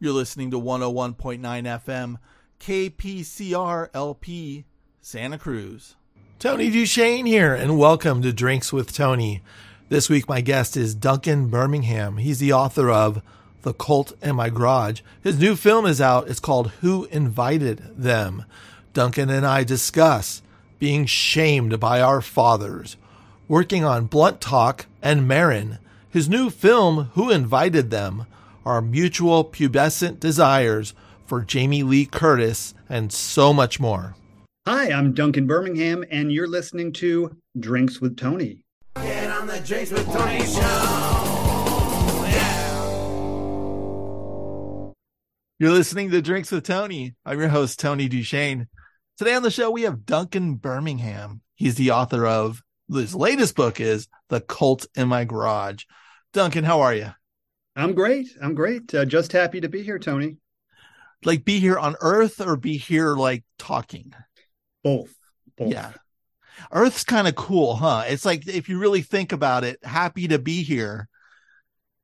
You're listening to 101.9 FM, KPCR LP, Santa Cruz. Tony Duchesne here, and welcome to Drinks with Tony. This week, my guest is Duncan Birmingham. He's the author of The Cult in My Garage. His new film is out. It's called Who Invited Them? Duncan and I discuss being shamed by our fathers, working on Blunt Talk and Maron. his new film, Who Invited Them? Our mutual pubescent desires for Jamie Lee Curtis, and so much more. Hi, I'm Duncan Birmingham, and you're listening to Drinks with Tony. Get on the Drinks with Tony show. Yeah. You're listening to Drinks with Tony. I'm your host, Tony Duchesne. Today on the show, we have Duncan Birmingham. He's the author of his latest book is The Cult in My Garage. Duncan, how are you? I'm great. I'm great. Uh, just happy to be here, Tony. Like be here on Earth or be here like talking? Both. Both. Yeah. Earth's kind of cool, huh? It's like if you really think about it, happy to be here.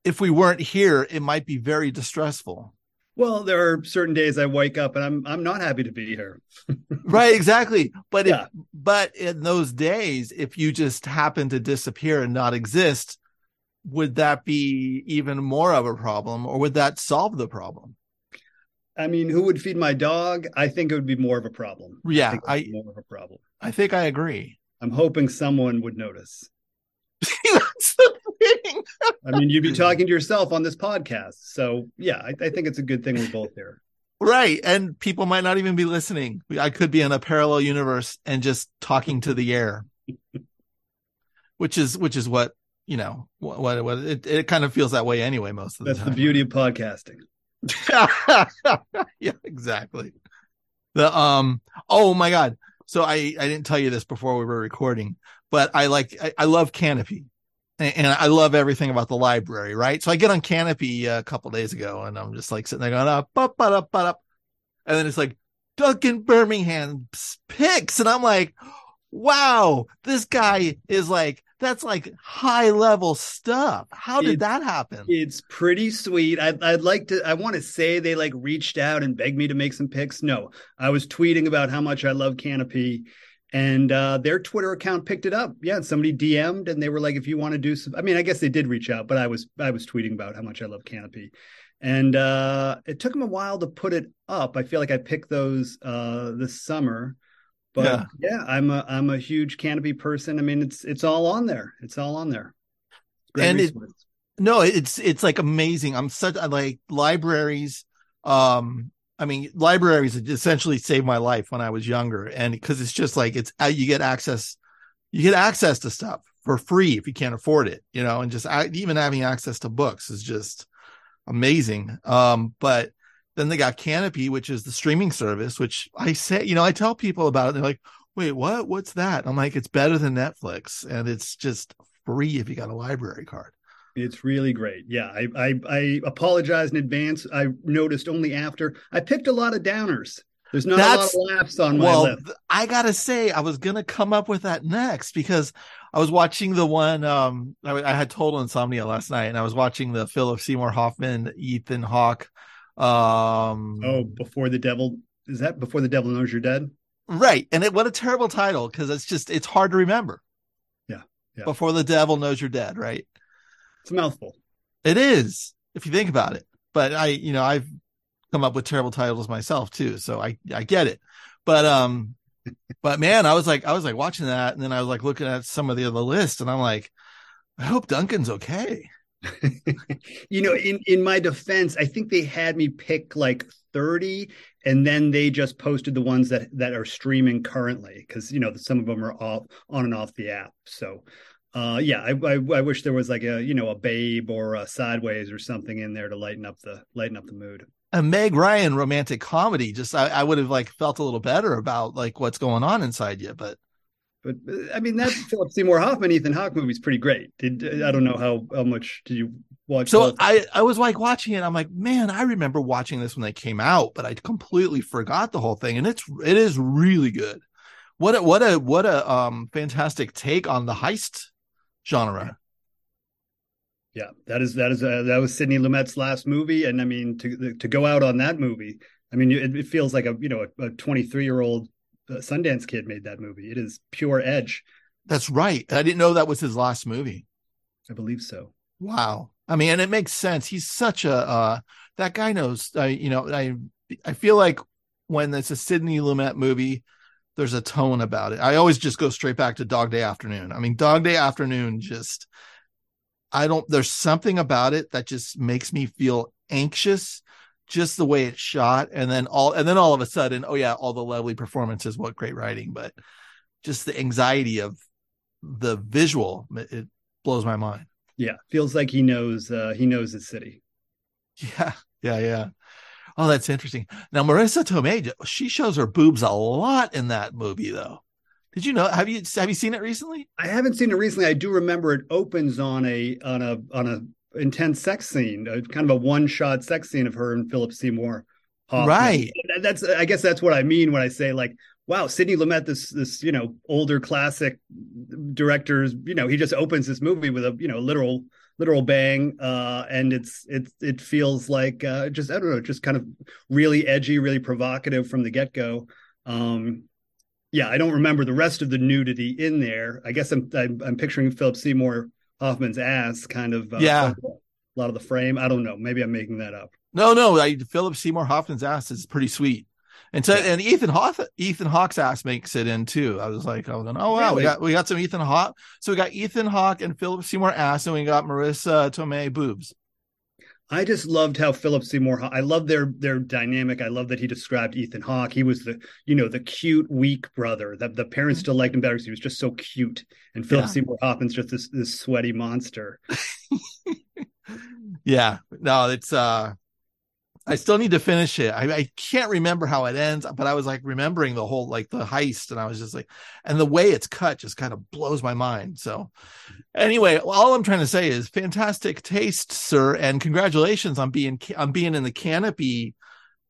If we weren't here, it might be very distressful. Well, there are certain days I wake up and I'm I'm not happy to be here. right, exactly. But Yeah. if but in those days, if you just happen to disappear and not exist, would that be even more of a problem or would that solve the problem? I mean, who would feed my dog? I think it would be more of a problem. Yeah, think it would be I- more of a problem. I think I agree. I'm hoping someone would notice. That's the thing. I mean, you'd be talking to yourself on this podcast, so yeah, I, I think it's a good thing we're both here. Right. And people might not even be listening. I could be in a parallel universe and just talking to the air. which is which is what, you know, what, what, what it, it kind of feels that way anyway most of the That's the beauty of podcasting. yeah, exactly. The um oh my god. So I I didn't tell you this before we were recording, but I like I, I love Kanopy. And, and I love everything about the library, right? So I get on Kanopy a couple days ago and I'm just like sitting there going up up up up up and then it's like Duncan Birmingham's picks and I'm like wow, this guy is like that's like high level stuff. How did It- that happen? It's pretty sweet. I'd, I'd like to, I want to say they like reached out and begged me to make some picks. No, I was tweeting about how much I love Kanopy and uh, their Twitter account picked it up. Yeah. Somebody DM'd and they were like, if you want to do some, I mean, I guess they did reach out, but I was, I was tweeting about how much I love Kanopy. And uh, it took them a while to put it up. I feel like I picked those uh, this summer. But Yeah. yeah. I'm a I'm a huge kanopy person. I mean, it's it's all on there. It's all on there. Great And it- No, it's it's like amazing. I'm such I like libraries. Um, I mean, libraries essentially saved my life when I was younger, and because it's just like it's uh, you get access, you get access to stuff for free if you can't afford it, you know, and just even having access to books is just amazing. Um, but then they got Kanopy, which is the streaming service, which I say, you know, I tell people about it. They're like, "Wait, what? What's that?" I'm like, "It's better than Netflix, and it's just free if you got a library card." It's really great. Yeah, I, I I apologize in advance. I noticed only after I picked a lot of downers. There's not That's- a lot of laughs on my well, list. I gotta say, I was gonna come up with that next because I was watching the one. Um, I, I had total insomnia last night, and I was watching the Philip Seymour Hoffman, Ethan Hawke. Um, Oh, before the devil is that before the devil knows you're dead? right, and it, what a terrible title because it's just it's hard to remember. Yeah, yeah. Before the devil knows you're dead, right? It's a mouthful. It is if you think about it. But I, you know, I've come up with terrible titles myself too, so I I get it. But um, but man, I was like I was like watching that, and then I was like looking at some of the other list, and I'm like, I hope Duncan's okay. you know, in in my defense, I think they had me pick like 30 and then they just posted the ones that that are streaming currently cuz you know, some of them are off on and off the app. So uh yeah, I, I I wish there was like a, you know, a babe or a sideways or something in there to lighten up the lighten up the mood. A Meg Ryan romantic comedy, just I, I would have like felt a little better about like what's going on inside you, but But uh, I mean, that Philip Seymour Hoffman, Ethan Hawke movie is pretty great. Did I don't know how how much did you watch? So? I, I was like watching it. I'm like, man, I remember watching this when they came out, but I completely forgot the whole thing. And it's it is really good. What a what a what a um fantastic take on the heist genre. Yeah, that is that is uh, that was Sidney Lumet's last movie, and I mean to to go out on that movie, I mean it, it feels like a you know a 23 year old uh, Sundance kid made that movie. It is pure edge. That's right. I didn't know that was his last movie. I believe so. Wow. I mean, and it makes sense. He's such a uh that guy knows. I you know I I feel like when it's a Sidney Lumet movie, there's a tone about it. I always just go straight back to Dog Day Afternoon. I mean, Dog Day Afternoon just I don't there's something about it that just makes me feel anxious just the way it's shot and then all and then all of a sudden oh yeah all the lovely performances what great writing but just the anxiety of the visual it blows my mind. Yeah, feels like he knows uh, he knows his city. yeah yeah yeah. Oh that's interesting. Now marisa tomei she shows her boobs a lot in that movie though. Did you know have you have you seen it recently? I haven't seen it recently. I do remember it opens on a on a on a intense sex scene, a, kind of a one shot sex scene of her and Philip Seymour. Hoffman. Right. That- That's I guess that's what I mean when I say like, wow, Sidney Lumet, this this you know older classic directors, you know, he just opens this movie with a you know literal literal bang, uh, and it's it's it feels like uh, just I don't know, just kind of really edgy, really provocative from the get go. Um, yeah, I don't remember the rest of the nudity in there. I guess I'm I'm, I'm picturing Philip Seymour Hoffman's ass, kind of. Uh, Yeah. a lot of the frame. I don't know. Maybe I'm making that up. No, no, I, Philip Seymour Hoffman's ass is pretty sweet. And so, Yeah. and Ethan Hawke, Ethan Hawke's ass makes it in too. I was like, I was going, oh wow, we got we got some Ethan Hawke. So we got Ethan Hawke and Philip Seymour ass, and we got Marisa Tomei boobs. I just loved how Philip Seymour. I love their their dynamic. I love that he described Ethan Hawke. He was the you know the cute weak brother. That the parents still liked him better because he was just so cute. And Philip Yeah. Seymour Hoffman's just this this sweaty monster. Yeah, no, it's uh, I still need to finish it. I, I can't remember how it ends, but I was like remembering the whole like the heist, and I was just like, and the way it's cut just kind of blows my mind. So, anyway, all I'm trying to say is fantastic taste, sir, and congratulations on being on being in the kanopy.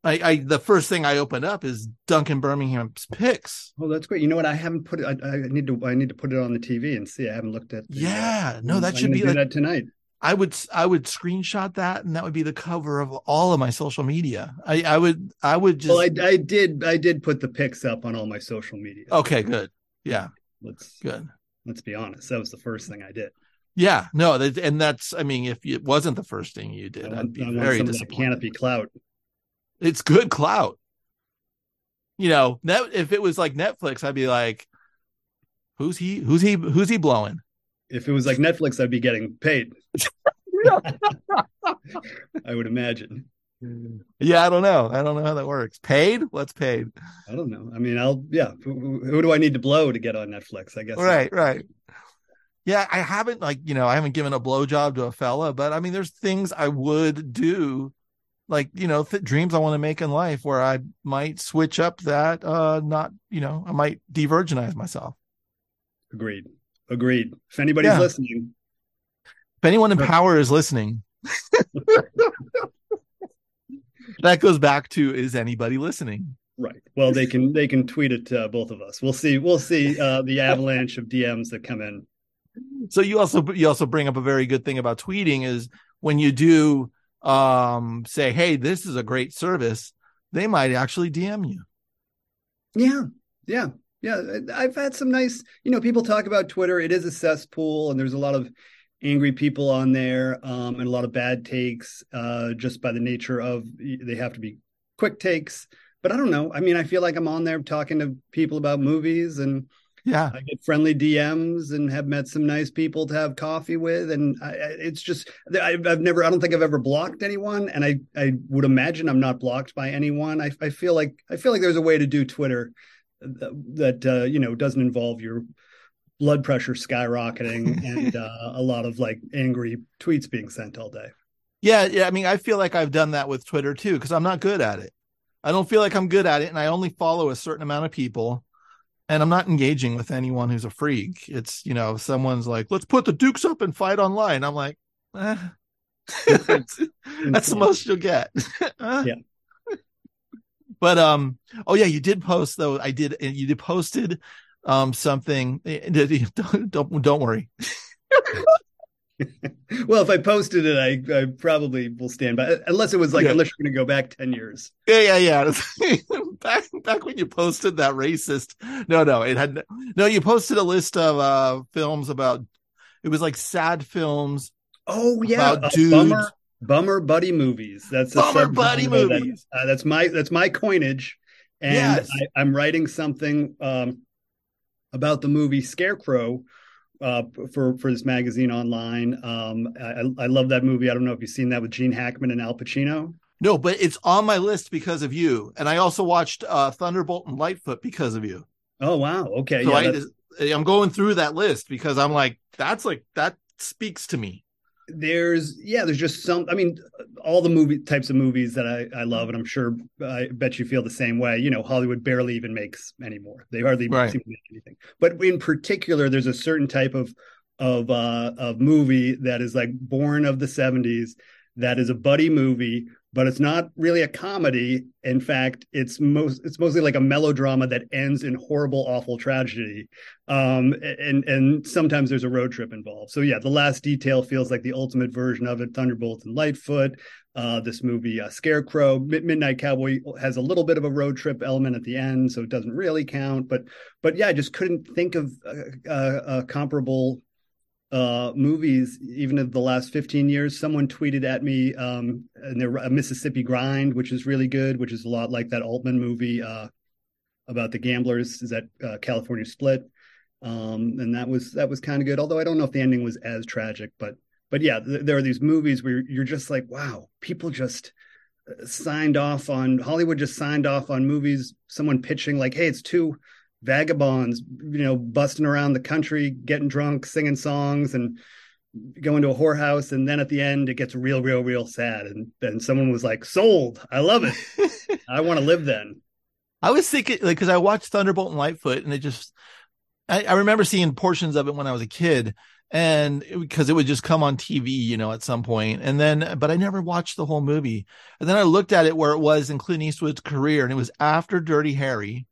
I, I the first thing I opened up is Duncan Birmingham's picks. Oh, that's great. You know what? I haven't put it. I, I need to. I need to put it on the TV and see. I haven't looked at. the, uh, Yeah, no, that I'm should be do like that tonight. I would I would screenshot that, and that would be the cover of all of my social media. I I would I would just Well, I, I did. I did put the pics up on all my social media. okay, good, yeah, let's good. let's be honest. That was the first thing I did. Yeah, no, that, and that's I mean, if it wasn't the first thing you did, want, I'd be I very some of that disappointed. kanopy clout. It's good clout. You know, if it was like Netflix, I'd be like, who's he? Who's he? Who's he blowing? If it was like Netflix, I'd be getting paid. I would imagine. Yeah, I don't know. I don't know how that works. Paid? What's paid? I don't know. I mean, I'll yeah. Who, who do I need to blow to get on Netflix? I guess. Right, right. Yeah, I haven't like you know I haven't given a blowjob to a fella, but I mean, there's things I would do, like you know th- dreams I want to make in life where I might switch up that uh not you know I might de-virginize myself. Agreed. Agreed. If anybody's Yeah. listening, If anyone in power is listening, that goes back to is anybody listening? right? Well, they can they can tweet it to both of us. We'll see. We'll see uh, the avalanche of DMs that come in. So you also you also bring up a very good thing about tweeting is when you do um say hey this is a great service they might actually DM you. Yeah, yeah, yeah. I've had some nice, you know, people talk about Twitter. It is a cesspool, and there's a lot of angry people on there, um, and a lot of bad takes, uh, just by the nature of they have to be quick takes. But I don't know. I mean, I feel like I'm on there talking to people about movies, and Yeah. I get friendly DMs, and have met some nice people to have coffee with, and I, I- it's just I've, I've never, I don't think I've ever blocked anyone, and I, I would imagine I'm not blocked by anyone. I, I feel like I feel like there's a way to do Twitter that, uh, you know doesn't involve your blood pressure skyrocketing and uh, a lot of like angry tweets being sent all day. Yeah, yeah. I mean, I feel like I've done that with Twitter too because I'm not good at it. I don't feel like I'm good at it, and I only follow a certain amount of people, and I'm not engaging with anyone who's a freak. It's you know, someone's like, "Let's put the Dukes up and fight online." I'm like, eh. that's, that's the most you'll get. Uh. Yeah. But um, oh yeah, you did post though. I did. You did posted um something. Don't don't, don't worry. well, if I posted it, I, I probably will stand by unless it was like Yeah. unless you're going to go back ten years. Yeah, yeah, yeah. back back when you posted that racist. No, no, it had no. You posted a list of uh films about. It was like sad films. Oh yeah, About dudes. bummer, bummer buddy movies. That's a Bummer buddy that- movies. uh, that's my that's my coinage, and Yes. I, I'm writing something um, about the movie Scarecrow uh, for for this magazine online. Um, I, I love that movie. I don't know if you've seen that with Gene Hackman and Al Pacino. No, but it's on my list because of you. And I also watched uh Thunderbolt and Lightfoot because of you. Oh wow, okay, So yeah, I I'm going through that list because I'm like, that's like that speaks to me. There's yeah there's just some i mean all the movie types of movies that i i love and i'm sure i bet you feel the same way you know hollywood barely even makes anymore they hardly Right. seem to make anything but in particular there's a certain type of of uh of movie that is like born of the 70s that is a buddy movie but it's not really a comedy. In fact it's most it's mostly like a melodrama that ends in horrible awful tragedy. Um and and sometimes there's a road trip involved. So yeah the last detail feels like the ultimate version of it thunderbolt and lightfoot uh this movie uh, scarecrow. Mid- midnight cowboy has a little bit of a road trip element at the end so it doesn't really count but but yeah i just couldn't think of a, uh, uh comparable uh movies even in the last 15 years someone tweeted at me um a mississippi grind which is really good which is a lot like that altman movie uh about the gamblers is that uh, california split? Um and that was that was kind of good although i don't know if the ending was as tragic but but yeah th- there are these movies where you're just like wow people just uh, signed off on hollywood just signed off on movies someone pitching like hey it's two vagabonds you know busting around the country getting drunk singing songs and going to a whorehouse. And then at the end it gets real real real sad. And then someone was like sold. I love it. I want to live then. I was thinking like because I watched Thunderbolt and Lightfoot, and it just I, I remember seeing portions of it when I was a kid, and because it, would just come on TV, you know, at some point, and then but I never watched the whole movie, and then I looked at it where it was in Clint Eastwood's career, and it was after Dirty Harry,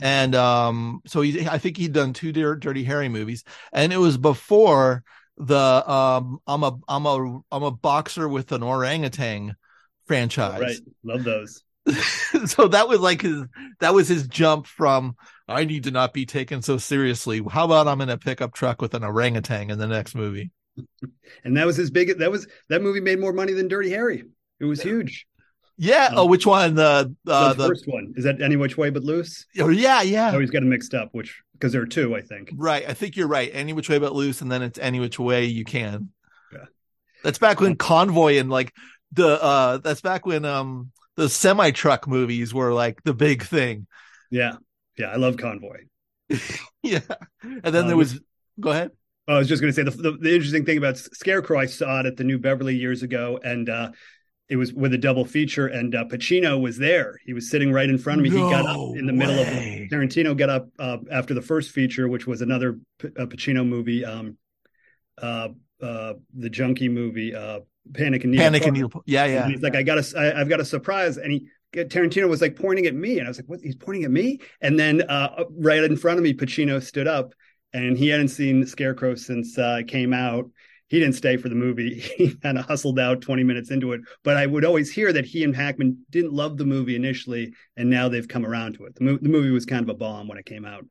and um, so he I think he'd done two Dirty Harry movies, and it was before the um I'm a I'm a I'm a boxer with an orangutan franchise. Right. Love those. So that was like his that was his jump from I need to not be taken so seriously. How about I'm in a pickup truck with an orangutan in the next movie? and that was his big that was that movie made more money than dirty harry. It was huge Yeah. Um, oh, which one? The uh, the the first one is that any which way but loose oh, yeah i yeah always got them mixed up which because there are two i think right. I think you're right. Any which way but loose, and then it's any which way you can. Yeah. That's back when convoy and like the uh that's back when um the semi truck movies were like the big thing. yeah yeah i love convoy Yeah. And then there Um, was go ahead. I was just going to say the, the the interesting thing about Scarecrow. I saw it at the New Beverly years ago, and uh, it was with a double feature. And uh, Pacino was there. He was sitting right in front of me. he got up in the middle of way. Tarantino. Got up uh, after the first feature, which was another P- uh, Pacino movie, um, uh, uh, the junkie movie, uh, Panic and Panic and Park. Needle. Yeah, And yeah. he's like, I got a, I, I've got a surprise, and he. Tarantino was like pointing at me, and I was like, "What? He's pointing at me?" And then, uh, right in front of me, Pacino stood up, and he hadn't seen Scarecrow since uh, it came out. He didn't stay for the movie. He kind of hustled out 20 minutes into it. But I would always hear that he and Hackman didn't love the movie initially, and now they've come around to it. The, mo- the movie was kind of a bomb when it came out.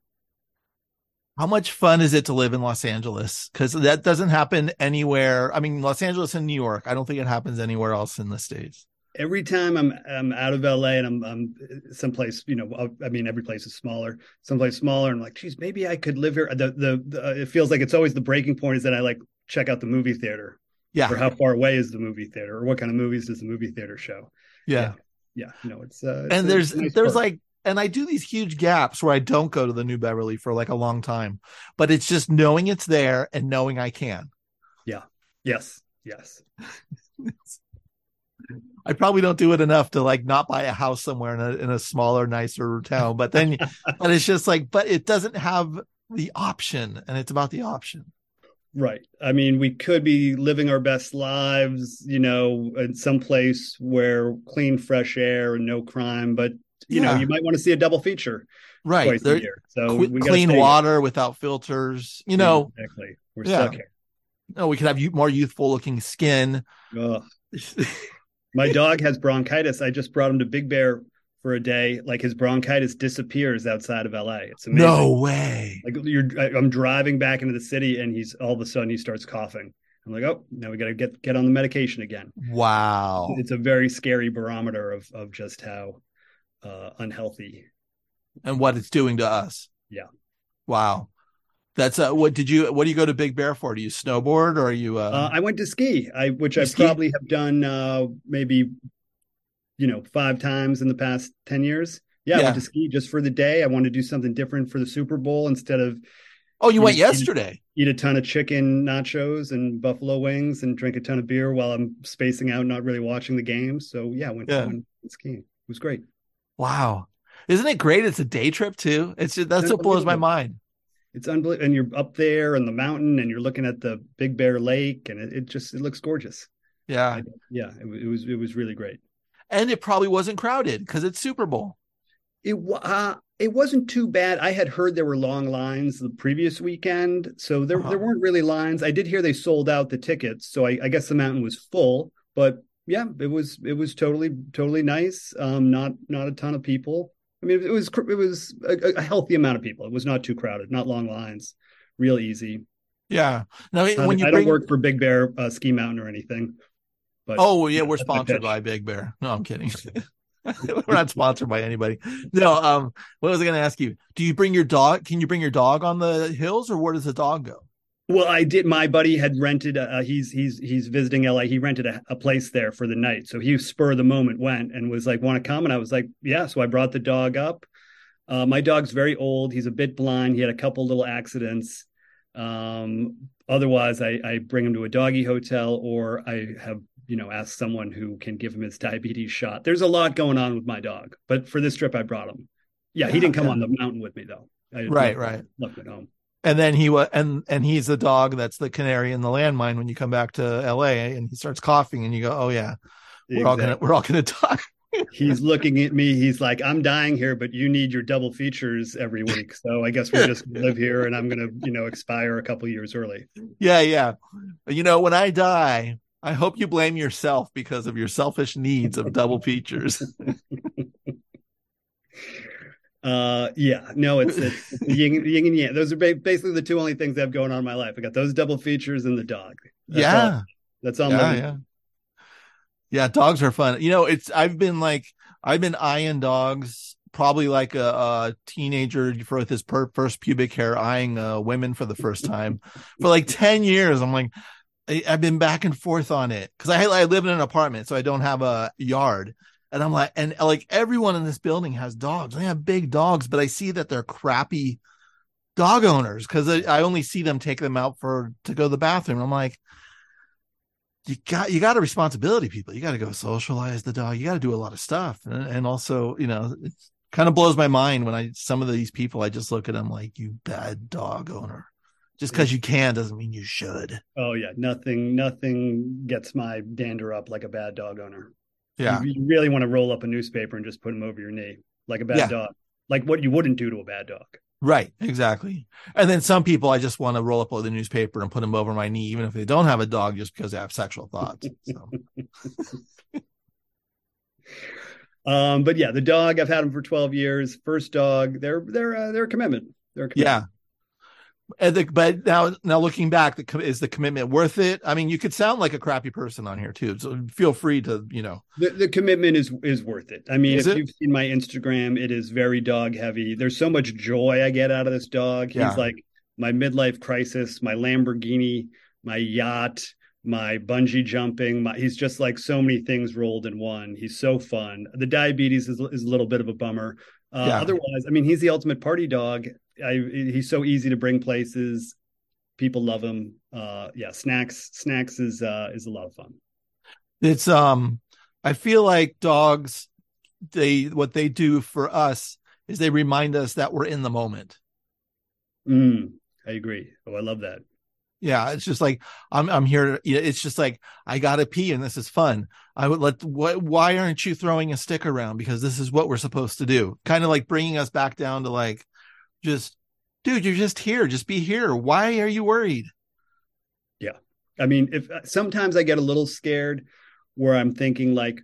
How much fun is it to live in Los Angeles? Because that doesn't happen anywhere. I mean, Los Angeles and New York. I don't think it happens anywhere else in the states. Every time I'm I'm out of LA and I'm I'm someplace, you know, I'll- mean, every place is smaller, someplace smaller. And I'm like, geez, maybe I could live here. The, the the it feels like it's always the breaking point is that I like check out the movie theater. Yeah, Or how far away is the movie theater, or what kind of movies does the movie theater show? yeah. Yeah, no, it's uh, it's And there's nice there's perk. like, and I do these huge gaps where I don't go to the New Beverly for like a long time, but it's just knowing it's there and knowing I can. Yeah. Yes, yes. I probably don't do it enough to like not buy a house somewhere in a in a smaller, nicer town. But then, but it's just like, but it doesn't have the option, and it's about the option. Right. I mean, we could be living our best lives, you know, in some place where clean, fresh air and no crime. But you know, you might want to see a double feature Right? There. So Qu- we clean stay here. water without filters. You know, exactly. We're Yeah. stuck here. No, we could have you more youthful looking skin. My dog has bronchitis. I just brought him to Big Bear for a day. Like his bronchitis disappears outside of LA. It's amazing. no way. Like you're, I'm driving back into the city, and he's all of a sudden he starts coughing. I'm like, oh, now we got to get get on the medication again. Wow. It's a very scary barometer of of just how uh, unhealthy. And what it's doing to us. Yeah. Wow. That's uh what did you what do you go to Big Bear for? Do you snowboard or are you uh, Uh, I went to ski, I which You I ski? probably have done uh, maybe you know five times in the past ten years. Yeah, I went to ski just for the day. I wanted to do something different for the Super Bowl instead of Oh, you went you- you- yesterday. eat a ton of chicken nachos and buffalo wings and drink a ton of beer while I'm spacing out, not really watching the game. So yeah, I went, Yeah. went skiing. It was great. Wow. Isn't it great? It's a day trip too. It's just, that's what blows my mind. It's unbelievable, and you're up there on the mountain, and you're looking at the Big Bear Lake, and it, it just it looks gorgeous. Yeah. Yeah, it, it was it was really great. And it probably wasn't crowded because it's Super Bowl. It uh, it wasn't too bad. I had heard there were long lines the previous weekend, so there Uh-huh. there weren't really lines. I did hear they sold out the tickets, so I, I guess the mountain was full. But yeah, it was it was totally totally nice. Um, not not a ton of people. I mean, it was it was a, a healthy amount of people. It was not too crowded, not long lines, real easy. Yeah. Now I, when you I bring don't work for Big Bear uh, Ski Mountain or anything. But Oh yeah, we're sponsored by Big Bear. No, I'm kidding. we're not sponsored by anybody. No, um, what was I gonna ask you? Do you bring your dog? Can you bring your dog on the hills or where does the dog go? Well, I did. My buddy had rented. Uh, he's he's he's visiting LA. He rented a, a place there for the night. So he spur of the moment went and was like, "Want to come?" And I was like, "Yeah." So I brought the dog up. Uh, my dog's very old. He's a bit blind. He had a couple little accidents. Um, otherwise, I, I bring him to a doggy hotel, or I have you know ask someone who can give him his diabetes shot. There's a lot going on with my dog, but for this trip, I brought him. Yeah, he Yeah, didn't come yeah. on the mountain with me though. I Right, left- right. Left at home. And then he was, and and he's the dog that's the canary in the landmine when you come back to L.A. and he starts coughing and you go, oh yeah, we're all gonna Exactly. we're all gonna die. he's looking at me. He's like, I'm dying here, but you need your double features every week. So I guess we're just live here and I'm going to, you know, expire a couple years early. yeah, yeah. You know, when I die, I hope you blame yourself because of your selfish needs of double features. Uh, yeah, no, it's, it's, the yin, yin and yang. Those are basically the two only things I have going on in my life. I got those double features and the dog. That's yeah. all, that's all. Yeah, yeah. Yeah, dogs are fun. You know, it's I've been like I've been eyeing dogs probably like a, a teenager for with his per, first pubic hair eyeing uh, women for the first time for like 10 years. I'm like I, I've been back and forth on it cuz I I live in an apartment so I don't have a yard. And I'm like and like everyone in this building has dogs. They have big dogs, but I see that they're crappy dog owners cuz I, I only see them take them out for to go to the bathroom. I'm like you got you got a responsibility people you got to go socialize the dog you got to do a lot of stuff and, and also you know it kind of blows my mind when i some of these people i just look at them like you bad dog owner just because you can doesn't mean you should Oh yeah, nothing, nothing gets my dander up like a bad dog owner. yeah You, you really want to roll up a newspaper and just put him over your knee like a bad Yeah. dog, like what you wouldn't do to a bad dog. right exactly and then some people i just want to roll up a newspaper and put them over my knee even if they don't have a dog just because they have sexual thoughts so Um, but yeah, the dog I've had him for twelve years. First dog, they're they're uh, they're a commitment. They're a commitment. yeah the, but now now looking back the, is the commitment worth it i mean you could sound like a crappy person on here too so feel free to you know The, the commitment is is worth it. I mean, Is if it? you've seen my Instagram, it is very dog heavy. There's so much joy I get out of this dog. Yeah. He's like my midlife crisis, my Lamborghini, my yacht, my bungee jumping. My, he's just like so many things rolled in one. He's so fun. The diabetes is, is a little bit of a bummer. Uh, Yeah. Otherwise, I mean, he's the ultimate party dog. I, he's so easy to bring places. People love him. Uh, yeah, snacks. Snacks is uh, is a lot of fun. it's um i feel like dogs they what they do for us is they remind us that we're in the moment Mm, I agree. Oh, I love that. yeah it's just like i'm i'm here it's just like i gotta pee and this is fun i would let what why aren't you throwing a stick around because this is what we're supposed to do kind of like bringing us back down to like just dude you're just here just be here why are you worried Yeah. I mean, if uh, sometimes I get a little scared where I'm thinking like,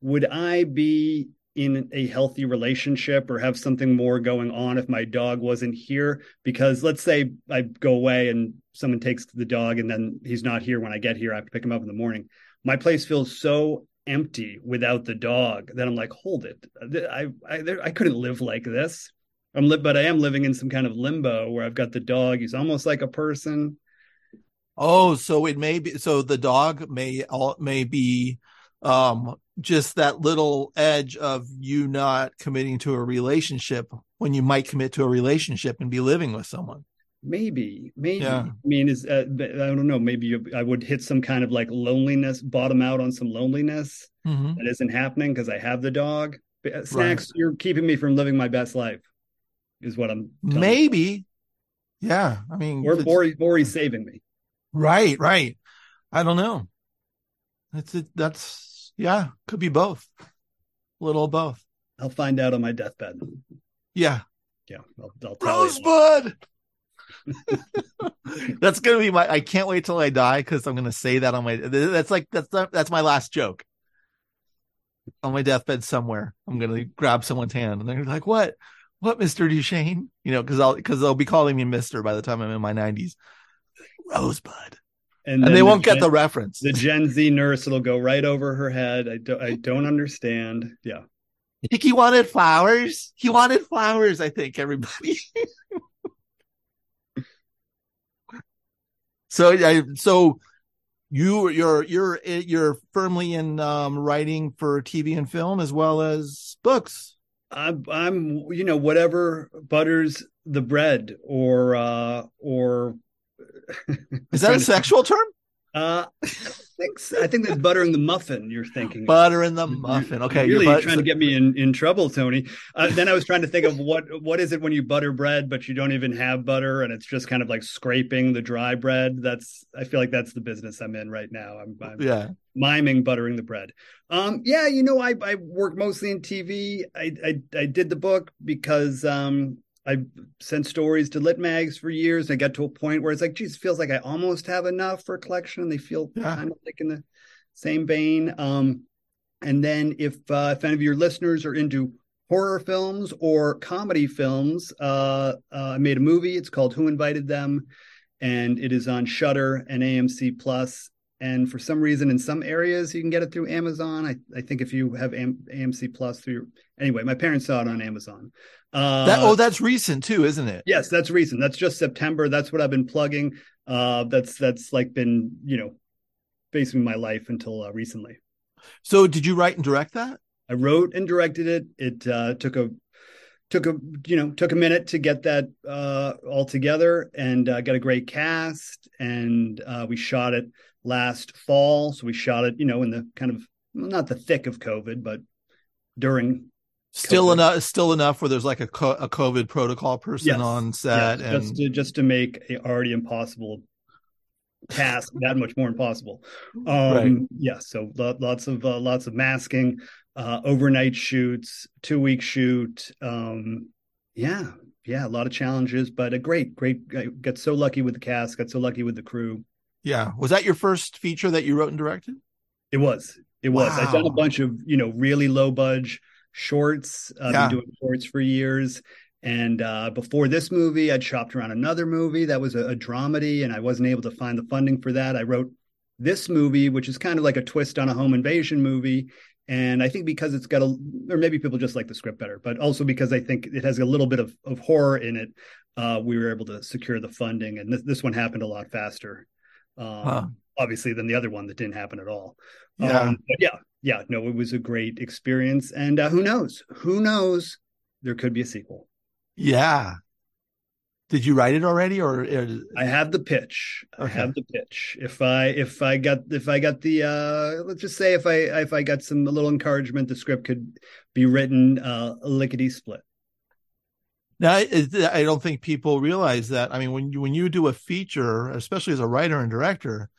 would I be in a healthy relationship or have something more going on if my dog wasn't here? Because let's say I go away and someone takes the dog and then he's not here when I get here. I have to pick him up in the morning. My place feels so empty without the dog that I'm like, hold it. Uh, I I, I couldn't live like this. I'm li- but I am living in some kind of limbo where I've got the dog. He's almost like a person. Oh, so it may be so the dog may all may be um just that little edge of you not committing to a relationship when you might commit to a relationship and be living with someone. Maybe, maybe. Yeah. I mean, is uh, I don't know. Maybe you, I would hit some kind of like loneliness, bottom out on some loneliness Mhm. that isn't happening because I have the dog. Uh, Snacks, you're keeping me from living my best life, is what I'm. telling you. Maybe. Yeah. I mean, or or, or saving me. right, right. I don't know. That's it. That's, yeah, could be both. A little both. I'll find out on my deathbed. Yeah. Yeah, I'll, I'll tell you. Rosebud. that's gonna be my. I can't wait till I die because I'm gonna say that on my. That's like that's that's my last joke. On my deathbed somewhere, I'm gonna grab someone's hand and they're like, "What, what, Mister Duchesne?" You know, because I'll because they'll be calling me Mister by the time I'm in my 90s. Rosebud, and, then they the won't get the reference. the Gen Z nurse. It'll go right over her head. I don't. I don't understand. Yeah. I think he wanted flowers. He wanted flowers. I think everybody. so I so you you're you're you're firmly in um, writing for TV and film as well as books. I'm, I'm, you know, whatever butters the bread, or, uh, or. Is that a sexual term? Uh, I think so. I think that's buttering the muffin. You're thinking Butter in the muffin. Okay, You're really you're trying to get me in, in trouble, Tony. Uh, then I was trying to think of what what is it when you butter bread, but you don't even have butter, and it's just kind of like scraping the dry bread. That's I feel like that's the business I'm in right now. I'm, I'm yeah. Miming buttering the bread. Um, yeah, you know, I I work mostly in TV. I I, I did the book because um I sent stories to lit mags for years. And I got to a point where it's like, geez, it feels like I almost have enough for a collection. And they feel Yeah. kind of like in the same vein. Um, and then if uh, if any of your listeners are into horror films or comedy films, uh, uh, I made a movie. It's called Who Invited Them, and it is on Shudder and AMC Plus. And for some reason, in some areas, you can get it through Amazon. I, I think if you have AM, AMC Plus through your, anyway, my parents saw it on Amazon. Uh, That oh, that's recent too, isn't it? Yes, that's recent. That's just September. That's what I've been plugging. Uh, that's that's like been you know, basically my life until uh, recently. So did you write and direct that? I wrote and directed it. It uh, took a took a you know took a minute to get that uh, all together and uh, got a great cast. And uh, we shot it last fall. So we shot it you know in the kind of not the thick of COVID, but during Still COVID. enough, still enough where there's like a co- a COVID protocol person Yes. on set, Yeah, and just to just to make a already impossible task that much more impossible. Um, Right. Yeah, so lo- lots of uh, lots of masking, uh, overnight shoots, two week shoot. Um, yeah, yeah, a lot of challenges, but a great, great. I got so lucky with the cast, got so lucky with the crew. Yeah. Was that your first feature that you wrote and directed? It was. It was. I've done a bunch of, you know, really low budge shorts. I've Yeah. been doing shorts for years. And uh, before this movie, I'd shopped around another movie that was a, a dramedy, and I wasn't able to find the funding for that. I wrote this movie, which is kind of like a twist on a home invasion movie. And I think because it's got a, or maybe people just like the script better, but also because I think it has a little bit of, of horror in it, uh, we were able to secure the funding. And this, this one happened a lot faster, um, Huh. obviously, than the other one that didn't happen at all. Yeah. Um, but yeah, yeah, no, it was a great experience. And uh, who knows? Who knows? There could be a sequel. Yeah. Did you write it already, or, or I have the pitch. I have the pitch. If I if I got if I got the uh let's just say if I if I got some a little encouragement, the script could be written uh lickety split. Now, I don't think people realize that. I mean, when you when you do a feature, especially as a writer and director,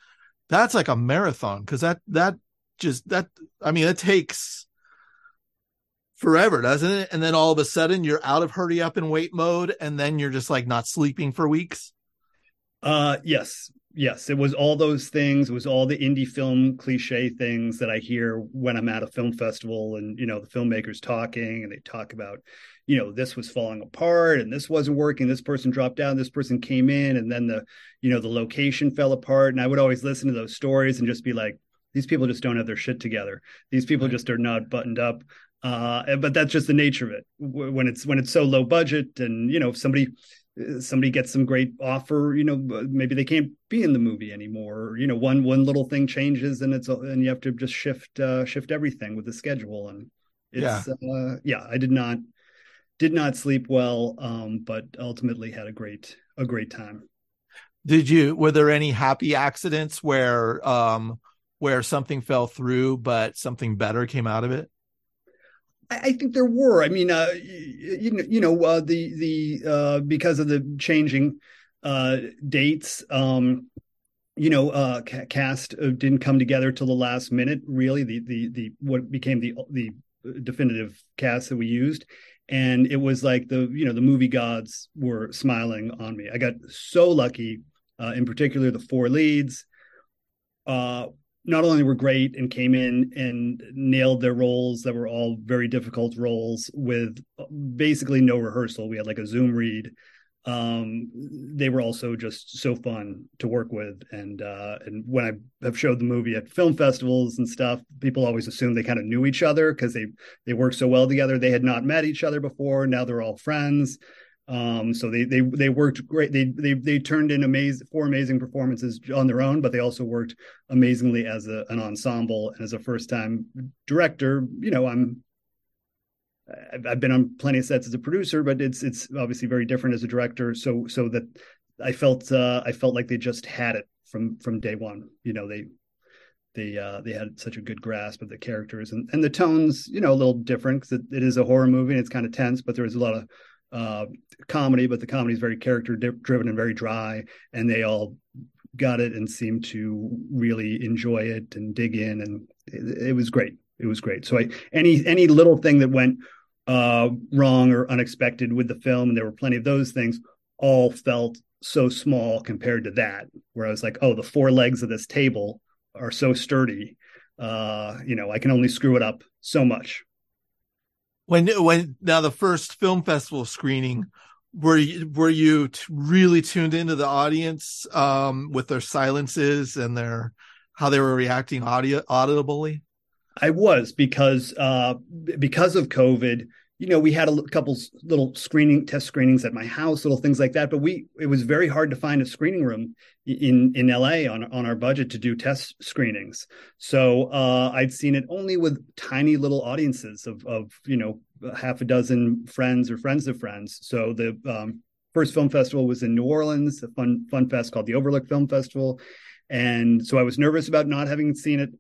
that's like a marathon because that that just that I mean, it takes forever, doesn't it? And then all of a sudden, you're out of hurry up and wait mode, and then you're just like not sleeping for weeks. Uh yes. yes, it was all those things. It was all the indie film cliche things that I hear when I'm at a film festival and, you know, the filmmakers talking and they talk about, you know, this was falling apart and this wasn't working. This person dropped down, this person came in, and then the, you know, the location fell apart. And I would always listen to those stories and just be like, these people just don't have their shit together. These people right. just are not buttoned up. Uh, but that's just the nature of it. When it's when it's so low budget, and you know, if somebody somebody gets some great offer you know maybe they can't be in the movie anymore you know one one little thing changes and it's and you have to just shift uh shift everything with the schedule and it's yeah, uh, yeah i did not did not sleep well um but ultimately had a great a great time did you were there any happy accidents where um where something fell through but something better came out of it I think there were. I mean, uh, you know, you know, uh, the the uh, because of the changing uh, dates, um, you know, uh, cast uh, didn't come together till the last minute. Really, the the the what became the the definitive cast that we used, and it was like the you know the movie gods were smiling on me. I got so lucky. in particular, the four leads uh, not only were great and came in and nailed their roles that were all very difficult roles with basically no rehearsal. We had like a Zoom read. Um, they were also just so fun to work with. And uh, and when I have showed the movie at film festivals and stuff, people always assume they kind of knew each other because they they worked so well together. They had not met each other before. Now they're all friends. Um, so they they they worked great. They they they turned in amazing four amazing performances on their own, but they also worked amazingly as a, an ensemble and as a first time director. You know, I'm I've been on plenty of sets as a producer, but it's it's obviously very different as a director. So so that I felt uh, I felt like they just had it from from day one. You know, they they uh, they had such a good grasp of the characters and and the tones. You know, a little different because it, it is a horror movie and it's kind of tense, but there was a lot of uh, comedy, but the comedy is very character driven and very dry, and they all got it and seemed to really enjoy it and dig in, and it, it was great. It was great. So I, any any little thing that went uh, wrong or unexpected with the film, and there were plenty of those things, all felt so small compared to that. Where I was like, oh, the four legs of this table are so sturdy. Uh, you know, I can only screw it up so much when when now the first film festival screening were you were you t- really tuned into the audience um with their silences and their how they were reacting audio audibly i was because uh because of covid you know, we had a couple little screening test screenings at my house, little things like that. But we it was very hard to find a screening room in in LA on on our budget to do test screenings. So uh, I'd seen it only with tiny little audiences of of you know half a dozen friends or friends of friends. So the um, first film festival was in New Orleans, a fun fun fest called the Overlook Film Festival, and so I was nervous about not having seen it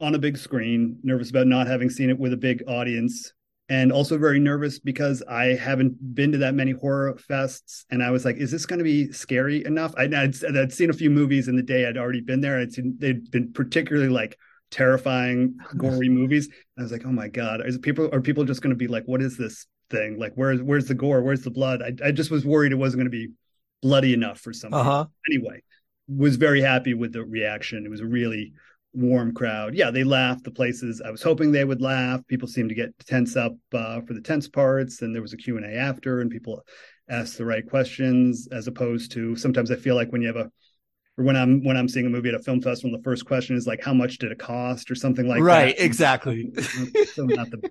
on a big screen, nervous about not having seen it with a big audience and also very nervous because I haven't been to that many horror fests. And I was like, is this going to be scary enough? I'd, I'd, I'd, seen a few movies in the day I'd already been there. I'd seen they'd been particularly like terrifying, gory movies. And I was like, oh my God, is people are people just going to be like, what is this thing? Like, where's where's the gore? Where's the blood? I, I just was worried it wasn't going to be bloody enough for somebody. Uh-huh. Anyway, was very happy with the reaction. It was really warm crowd. Yeah, they laughed the places I was hoping they would laugh. People seemed to get tense up uh, for the tense parts, and there was a Q and A after, and people asked the right questions. As opposed to sometimes I feel like when you have a or when I'm when I'm seeing a movie at a film festival, the first question is like, "How much did it cost?" or something like right, that. Right, exactly. so not the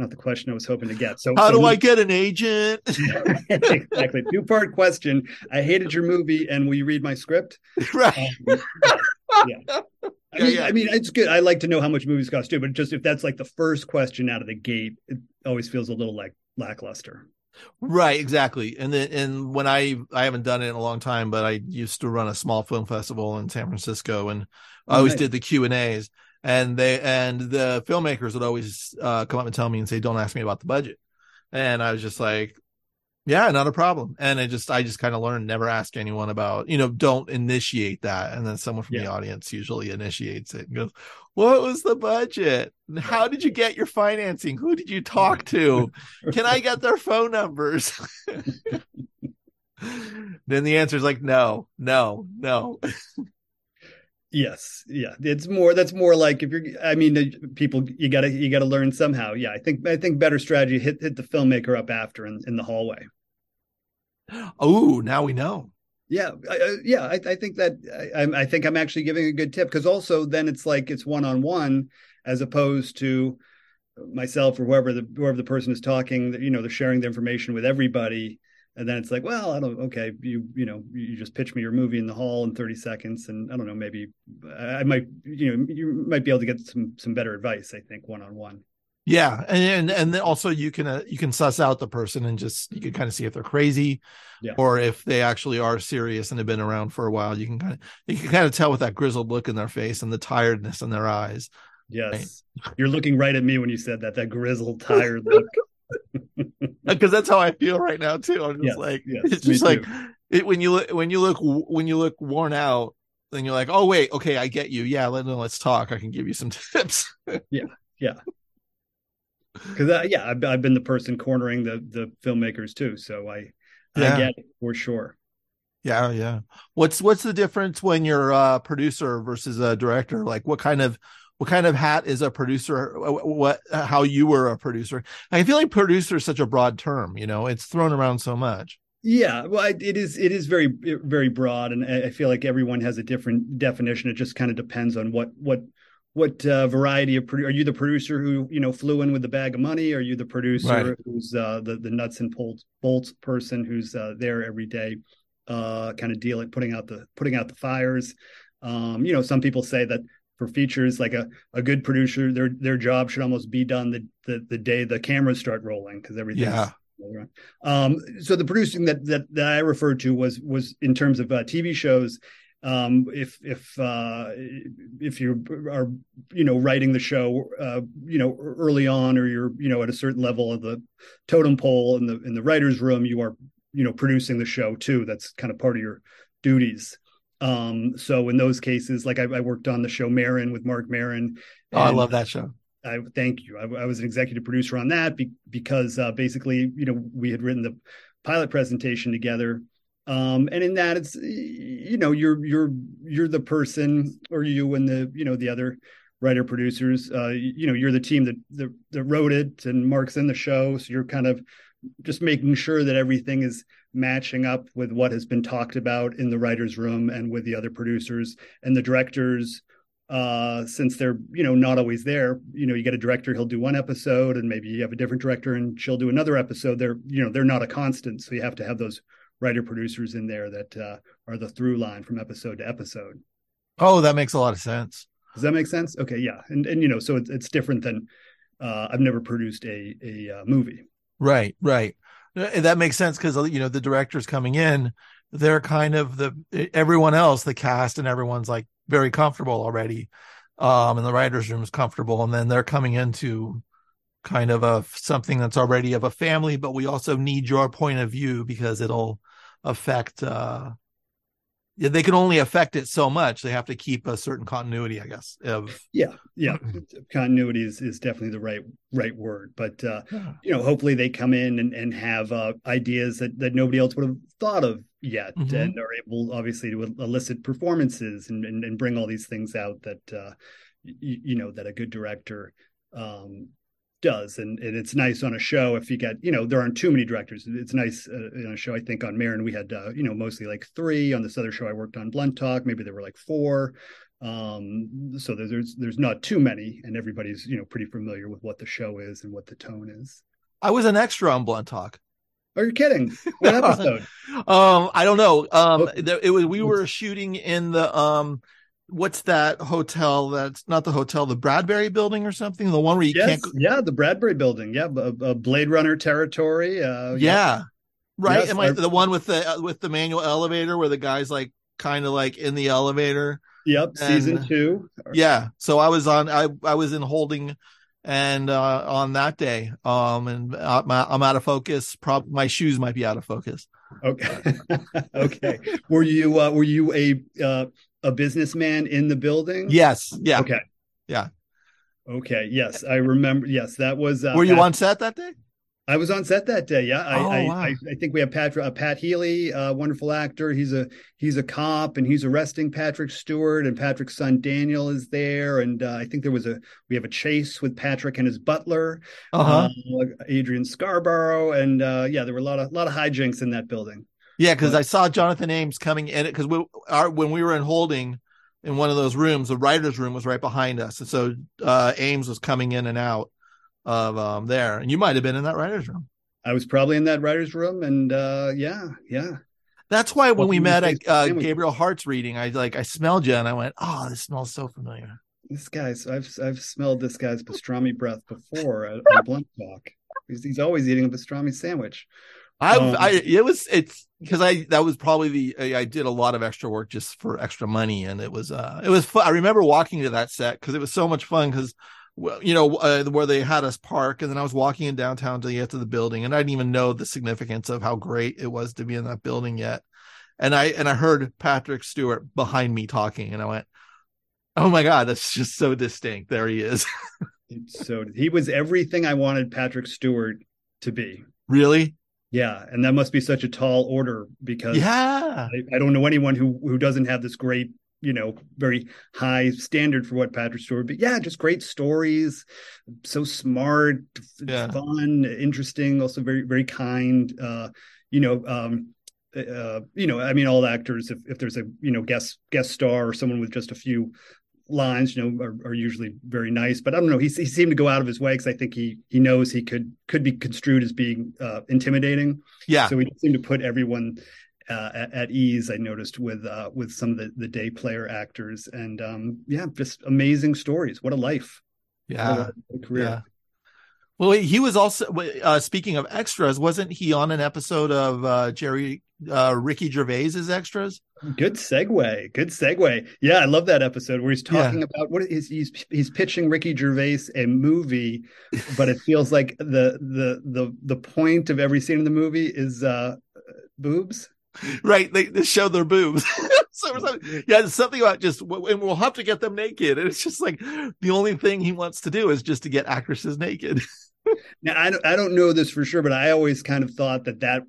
not the question I was hoping to get. So, how so do I get an agent? exactly. Two part question. I hated your movie, and will you read my script? Right. Um, yeah. I mean, yeah. I mean, it's good. I like to know how much movies cost too, but just if that's like the first question out of the gate, it always feels a little like lackluster. Right, exactly. And then, and when I I haven't done it in a long time, but I used to run a small film festival in San Francisco, and I always nice. did the Q and A's, and they and the filmmakers would always uh, come up and tell me and say, "Don't ask me about the budget," and I was just like, yeah, not a problem. And I just I just kind of learned never ask anyone about, you know, don't initiate that. And then someone from yeah. the audience usually initiates it and goes, What was the budget? How did you get your financing? Who did you talk to? Can I get their phone numbers? then the answer is like no, no, no. Yes, yeah, it's more. That's more like if you're. I mean, people you gotta you gotta learn somehow. Yeah, I think I think better strategy hit hit the filmmaker up after in, in the hallway. Oh, now we know. Yeah, I, yeah, I, I, think that I, I, think I'm actually giving a good tip because also then it's like it's one on one as opposed to myself or whoever the whoever the person is talking. You know, they're sharing the information with everybody and then it's like well i don't okay you you know you just pitch me your movie in the hall in 30 seconds and i don't know maybe i might you know you might be able to get some some better advice i think one-on-one yeah and and, and then also you can uh, you can suss out the person and just you can kind of see if they're crazy yeah. or if they actually are serious and have been around for a while you can kind of you can kind of tell with that grizzled look in their face and the tiredness in their eyes yes right? you're looking right at me when you said that that grizzled tired look because that's how I feel right now too. I'm just yes, like yes, it's just like it, when you look when you look when you look worn out, then you're like, oh wait, okay, I get you. Yeah, let, let's talk. I can give you some tips. yeah, yeah. Because yeah, I've, I've been the person cornering the the filmmakers too, so I yeah. I get it for sure. Yeah, yeah. What's what's the difference when you're a producer versus a director? Like, what kind of what kind of hat is a producer what how you were a producer. I feel like producer is such a broad term you know it's thrown around so much. Yeah well it is it is very very broad and i feel like everyone has a different definition. It just kind of depends on what what what uh, variety of produ- are you the producer who you know flew in with the bag of money? Are you the producer right. who's uh, the the nuts and bolts bolts person who's uh, there every day uh, kind of dealing putting out the putting out the fires? Um, you know some people say that for features like a, a good producer their their job should almost be done the the, the day the cameras start rolling because everything yeah. um so the producing that that, that i referred to was was in terms of uh, tv shows. Um if if uh if you are you know writing the show uh you know early on or you're you know at a certain level of the totem pole in the in the writers room you are you know producing the show too. That's kind of part of your duties um, so in those cases, like I, I, worked on the show Maron with Marc Maron. Oh, I love that show. I thank you. I, I was an executive producer on that be, because uh, basically, you know, we had written the pilot presentation together. Um, and in that, it's you know, you're you're you're the person, or you and the you know the other writer producers. Uh, you know, you're the team that, that that wrote it, and Marc's in the show, so you're kind of just making sure that everything is matching up with what has been talked about in the writers room and with the other producers and the directors uh, since they're you know not always there. You know you get a director he'll do one episode and maybe you have a different director and she'll do another episode. They're you know they're not a constant so you have to have those writer producers in there that uh, are the through line from episode to episode. Oh that makes a lot of sense. Does that make sense? Okay yeah. And and you know so it's, it's different than uh, i've never produced a a uh, movie right right. Uh, that makes sense because you know the directors coming in they're kind of the everyone else the cast and everyone's like very comfortable already um and the writers room is comfortable and then they're coming into kind of a something that's already of a family but we also need your point of view because it'll affect uh they can only affect it so much. They have to keep a certain continuity, I guess. Of yeah, yeah, continuity is, is definitely the right right word. But uh, yeah. you know, hopefully they come in and, and have uh, ideas that, that nobody else would have thought of yet, mm-hmm. and are able obviously to elicit performances and, and, and bring all these things out that uh, you, you know that a good director um, does. And, and it's nice on a show if you get you know there aren't too many directors. It's nice uh, in a show i think on maron we had uh, you know mostly like three. On this other show i worked on blunt talk. Maybe there were like four. Um so there's there's not too many. And everybody's you know pretty familiar with what the show is and what the tone is. I was an extra on blunt talk. Are you kidding? What episode? um, I don't know. Um, okay. there, it was we were shooting in the um what's that hotel that's not the hotel the bradbury building or something? The one where you yes, can't yeah the bradbury building. Yeah a, blade runner territory uh, yeah. yeah. right? Yes, am i the one with the uh, with the manual elevator where the guy's like kind of like in the elevator? Yep and, season two. Yeah so i was on i i was in holding and uh on that day um and I'm, I'm out of focus. Prob my shoes might be out of focus. Okay. Okay. Were you uh were you a uh a businessman in the building? Yes. Yeah. Okay. Yeah. Okay. Yes, I remember. Yes, that was. Uh, Were you on set that day? I was on set that day. Yeah, I, Oh, I, wow. I, I think we have Pat uh, Pat Healy, a wonderful actor. He's a he's a cop, and he's arresting Patrick Stewart, and Patrick's son Daniel is there. And uh, I think there was a we have a chase with Patrick and his butler, Uh-huh. uh, Adrian Scarborough, and uh, yeah, there were a lot of lot of hijinks in that building. Yeah, because I saw Jonathan Ames coming in it because we our when we were in holding in one of those rooms, the writers' room was right behind us, and so uh, Ames was coming in and out of um, there, and you might have been in that writers' room. I was probably in that writer's room, and uh, yeah, yeah. That's why when Welcome we met at uh, Gabriel Hart's reading, I like I smelled you and I went, "Oh, this smells so familiar." This guy's I've I've smelled this guy's pastrami breath before at, on Blunt Talk. He's, he's always eating a pastrami sandwich. I, Um, I, it was, it's because I, that was probably the, I did a lot of extra work just for extra money. And it was, uh, it was fun. I remember walking to that set because it was so much fun because, you know, uh, where they had us park and then I was walking in downtown to get to the building and I didn't even know the significance of how great it was to be in that building yet. And I, and I heard Patrick Stewart behind me talking and I went, Oh my God, that's just so distinct. There he is. So he was everything I wanted Patrick Stewart to be. really? Yeah, and that must be such a tall order because Yeah. I, I don't know anyone who who doesn't have this great, you know, very high standard for what Patrick Stewart. But yeah, just great stories, so smart, Yeah. fun, interesting, also very very kind. Uh, you know, um, uh, you know, I mean, all actors, if if there's a you know guest guest star or someone with just a few lines, you know, are, are usually very nice. But I don't know. He he seemed to go out of his way because I think he he knows he could could be construed as being uh, intimidating. Yeah. So we just seem to put everyone uh, at, at ease. I noticed with uh, with some of the, the day player actors, and um, yeah, just amazing stories. What a life! Yeah. What a, what a career. Yeah. Well, he was also uh, speaking of extras. Wasn't he on an episode of uh, Jerry uh, Ricky Gervais's extras? Good segue. Good segue. Yeah, I love that episode where he's talking about what is he's he's pitching Ricky Gervais a movie, but it feels like the the the the point of every scene in the movie is uh boobs. Right? They, they show their boobs. so, so- yeah, it's something about just, and we'll have to get them naked. And it's just like the only thing he wants to do is just to get actresses naked. Now I don't, I don't know this for sure, but I always kind of thought that that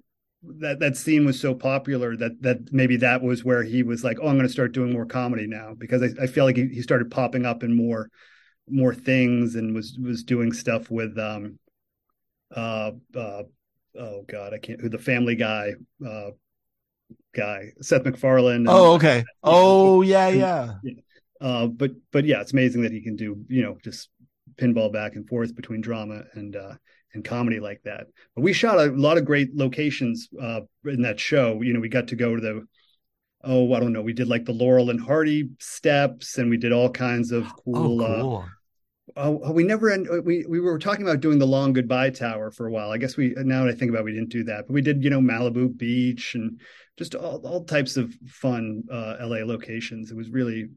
that that scene was so popular that that maybe that was where he was like, oh, I'm going to start doing more comedy now because I, I feel like he, he started popping up in more more things and was was doing stuff with um uh uh oh god I can't who the Family Guy uh guy Seth MacFarlane. and- Oh, okay. Oh, yeah, yeah. uh, but but yeah, it's amazing that he can do you know just pinball back and forth between drama and uh, and comedy like that. But we shot a lot of great locations uh, in that show. You know, we got to go to the oh I don't know, we did like the Laurel and Hardy steps, and we did all kinds of Oh, cool. Uh, oh, we never end. We we were talking about doing the Long Goodbye Tower for a while. I guess we now that I think about, it, we didn't do that, but we did you know Malibu Beach and just all, all types of fun uh, LA locations. It was really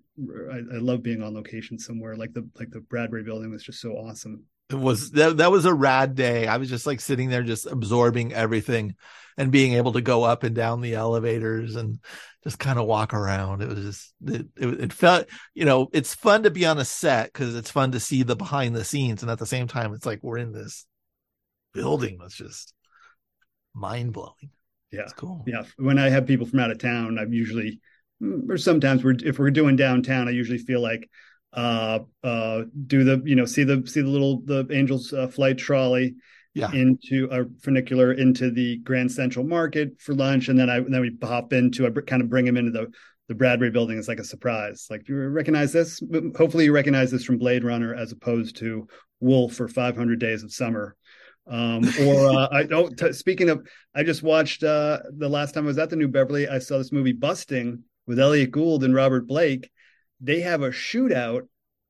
I, I love being on location somewhere like the like the Bradbury Building was just so awesome. It was that that was a rad day. I was just like sitting there just absorbing everything and being able to go up and down the elevators and just kind of walk around. It was just it, it, it felt, you know, it's fun to be on a set because it's fun to see the behind the scenes and at the same time it's like we're in this building that's just mind blowing. Yeah. It's cool. Yeah, when I have people from out of town, I'm usually, or sometimes we're if we're doing downtown, I usually feel like uh uh do the you know see the see the little the Angels uh, flight trolley Yeah. into a funicular into the Grand Central Market for lunch, and then I then we hop into I kind of bring him into the the Bradbury Building as like a surprise. Like, do you recognize this? Hopefully, you recognize this from Blade Runner as opposed to Wolf for 500 Days of Summer. Um, or uh, I don't. T- speaking of, I just watched uh, the last time I was at the New Beverly. I saw this movie Busting with Elliot Gould and Robert Blake. They have a shootout.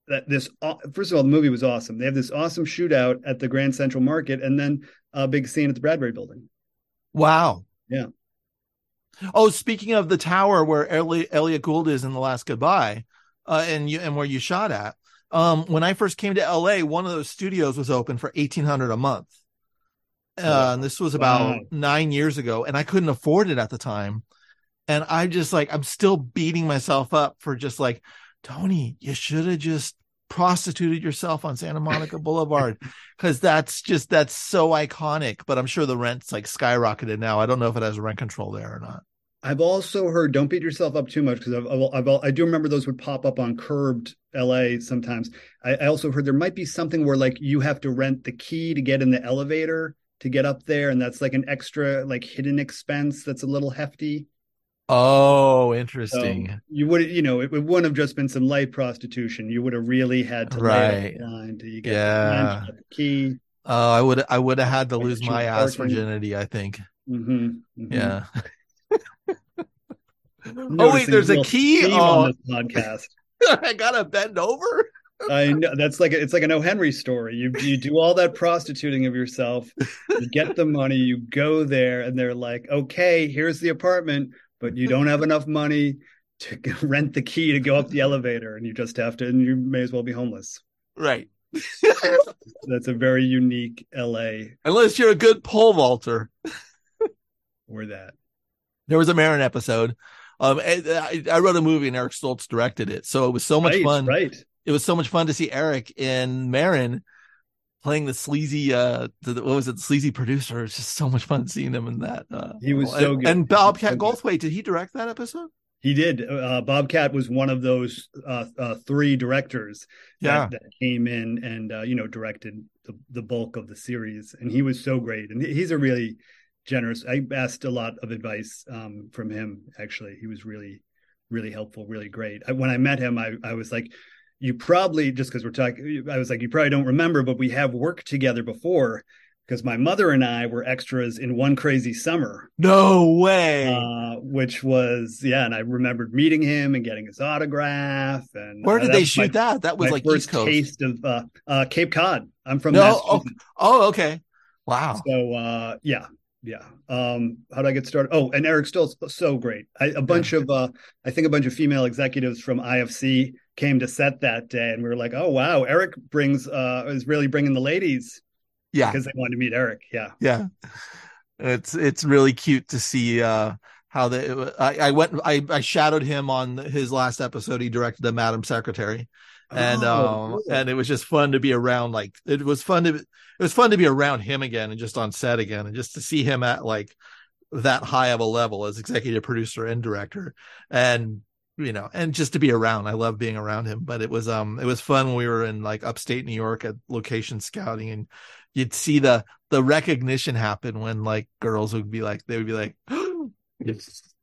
That this first of all, the movie was awesome. They have this awesome shootout at the Grand Central Market, and then a big scene at the Bradbury Building. Wow. Yeah. Oh, speaking of the tower where Elliot, Elliot Gould is in the last goodbye, uh, and you and where you shot at. Um, when I first came to LA, one of those studios was open for eighteen hundred a month. Uh, and this was about Wow. nine years ago, and I couldn't afford it at the time. And I'm just like I'm still beating myself up for just like Tony, you should have just prostituted yourself on Santa Monica Boulevard because that's just that's so iconic. But I'm sure the rent's like skyrocketed now. I don't know if it has rent control there or not. I've also heard don't beat yourself up too much because I've, I've, I've, i do remember those would pop up on Curbed LA sometimes. I, I also heard there might be something where like you have to rent the key to get in the elevator to get up there, and that's like an extra like hidden expense that's a little hefty. Oh, interesting. So you would, you know, it, it, wouldn't have just been some light prostitution. You would have really had to right. line to you get yeah. the key. Oh, I would, I would have had to lose my ass virginity. I think. Mm-hmm, mm-hmm. Yeah. oh wait, there's a key on this podcast. I gotta bend over. I know that's like a, it's like an O. Henry story. You you do all that prostituting of yourself, you get the money, you go there, and they're like, "Okay, here's the apartment, but you don't have enough money to rent the key to go up the elevator, and you just have to, and you may as well be homeless." Right. that's a very unique L.A. Unless you're a good pole vaulter. or that. There was a Maron episode. Um, I, I, wrote a movie and Eric Stoltz directed it, so it was so much right, fun. Right. It was so much fun to see Eric in Maron playing the sleazy uh the, what was it the sleazy producer it's just so much fun seeing him in that uh he was so and, good and bobcat so goldthwait did he direct that episode he did uh bobcat was one of those uh, uh three directors yeah. that, that came in and uh you know directed the, the bulk of the series and he was so great and he's a really generous. I asked a lot of advice um, from him. Actually, he was really, really helpful, really great. I, when I met him, I, I was like, "You probably just because we're talking." I was like, "You probably don't remember, but we have worked together before." Because my mother and I were extras in One Crazy Summer. No way. Uh, which was yeah, and I remembered meeting him and getting his autograph. And where did uh, they shoot my, that? That was like first East Coast. taste of uh, uh, Cape Cod. I'm from no. Oh, oh, okay. Wow. So uh, yeah, yeah um how do i get started oh and eric still so great I, a bunch yeah. of uh i think a bunch of female executives from ifc came to set that day and we were like oh wow eric brings uh is really bringing the ladies. Yeah. Because they wanted to meet eric yeah. Yeah. It's it's really cute to see uh how the I, I went I, I shadowed him on his last episode. He directed the madam secretary. And oh, um cool. and it was just fun to be around like it was fun to it was fun to be around him again and just on set again and just to see him at like that high of a level as executive producer and director. And you know and just to be around i love being around him but it was um it was fun when we were in like upstate new york at location scouting and you'd see the the recognition happen when like girls would be like they would be like it's,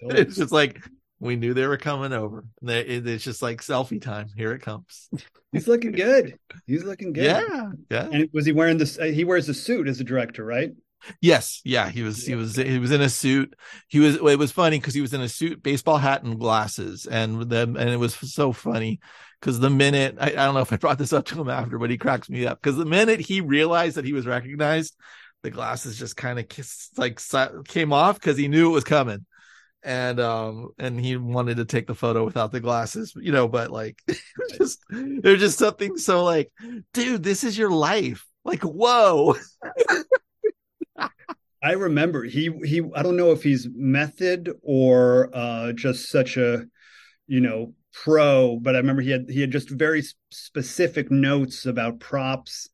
it's just like we knew they were coming over. It's just like selfie time. Here it comes. He's looking good. He's looking good. Yeah, yeah. And was he wearing this? Uh, he wears a suit as a director, right? Yes, yeah. He was. He was. He was in a suit. He was. It was funny because he was in a suit, baseball hat, and glasses, and then and it was so funny because the minute I, I don't know if I brought this up to him after, but he cracks me up because the minute he realized that he was recognized, the glasses just kind of kissed like came off because he knew it was coming and um and he wanted to take the photo without the glasses you know but like just there's just something so like dude this is your life like whoa i remember he he i don't know if he's method or uh just such a you know pro but i remember he had he had just very specific notes about props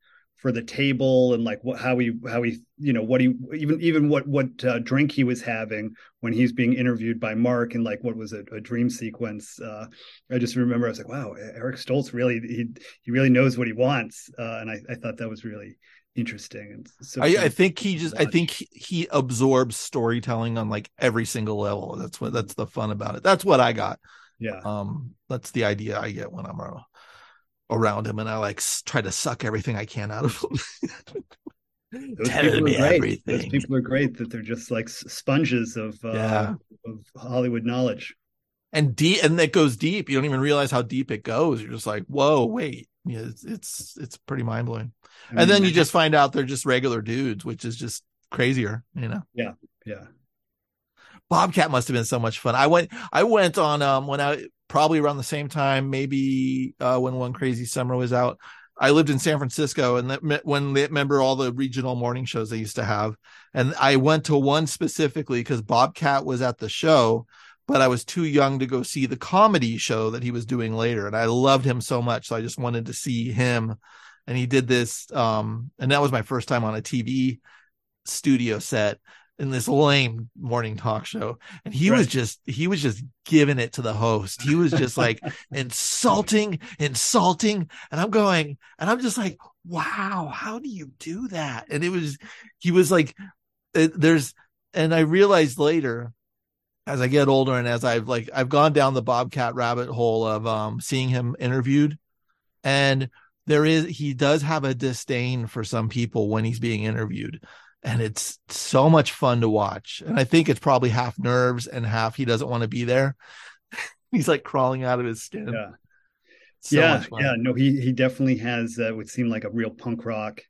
for the table and like what how he how he you know what he even even what what uh, drink he was having when he's being interviewed by Marc and like what was it a dream sequence uh, I just remember I was like wow Eric Stoltz really he he really knows what he wants uh, and I, I thought that was really interesting and so I, I think he just I think he, he absorbs storytelling on like every single level that's what that's the fun about it that's what I got yeah um that's the idea I get when I'm around around him and I like try to suck everything I can out of him. Those Tell me everything. Those people are great that they're just like sponges of uh, yeah. of Hollywood knowledge. And deep, and that goes deep. You don't even realize how deep it goes. You're just like, whoa, wait. Yeah, it's it's, it's pretty mind blowing. And then you just find out they're just regular dudes, which is just crazier, you know. Yeah, yeah. Bobcat must have been so much fun. I went I went on um when I probably around the same time, maybe uh, when One Crazy Summer was out. I lived in San Francisco, and that when they remember all the regional morning shows they used to have, and I went to one specifically because Bobcat was at the show, but I was too young to go see the comedy show that he was doing later. And I loved him so much. So I just wanted to see him. And he did this. Um, and that was my first time on a TV studio set in this lame morning talk show. And he Right. was just, he was just giving it to the host. He was just like insulting, insulting. And I'm going, and I'm just like, wow, how do you do that? And it was, he was like, it, there's, and I realized later as I get older and as I've like I've gone down the Bobcat rabbit hole of um seeing him interviewed and there is he does have a disdain for some people when he's being interviewed and it's so much fun to watch and I think it's probably half nerves and half he doesn't want to be there he's like crawling out of his skin Yeah. So yeah, yeah, no, he he definitely has uh, would seem like a real punk rock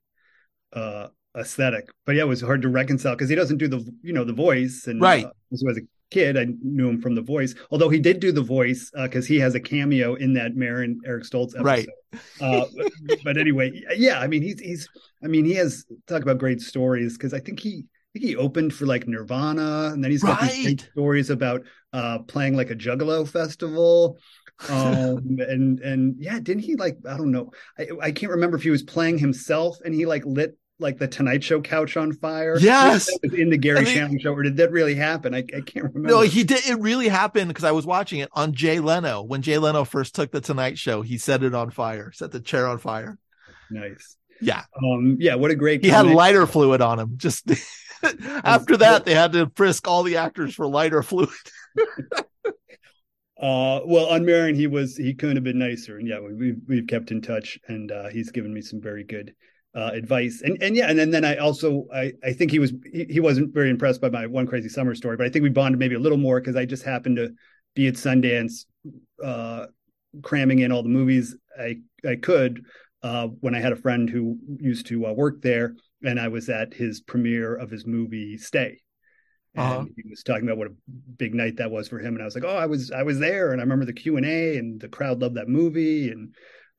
uh aesthetic. But yeah, it was hard to reconcile because he doesn't do the you know the voice and Right. uh, so as a kid, I knew him from the voice. Although he did do the voice because he has a cameo in that Maron Eric Stoltz episode. Right. uh, but, anyway, yeah, I mean he's he's I mean he has talk about great stories because I think he. I think he opened for like Nirvana, and then he's got these great stories about uh, playing like a Juggalo festival um and and yeah didn't he like i don't know I, I can't remember if he was playing himself and he like lit like the tonight show couch on fire Yes. In the gary I mean- Shandling show or did that really happen i, I can't remember No, he did. It really happened because I was watching it on Jay Leno. When Jay Leno first took the Tonight Show, he set it on fire, set the chair on fire. nice Yeah. um yeah what a great He had lighter fluid on him. Just after that, they had to frisk all the actors for lighter fluid. Uh, well, on Maron, he was he couldn't have been nicer, and yeah, we, we've we've kept in touch, and uh, he's given me some very good uh, advice, and and yeah, and then then I also I I think he was he, he wasn't very impressed by my one crazy summer story, but I think we bonded maybe a little more because I just happened to be at Sundance, uh, cramming in all the movies I I could uh, when I had a friend who used to uh, work there, and I was at his premiere of his movie Stay. And Uh-huh. he was talking about what a big night that was for him and i was like oh i was i was there. And i remember the q&a and the crowd loved that movie and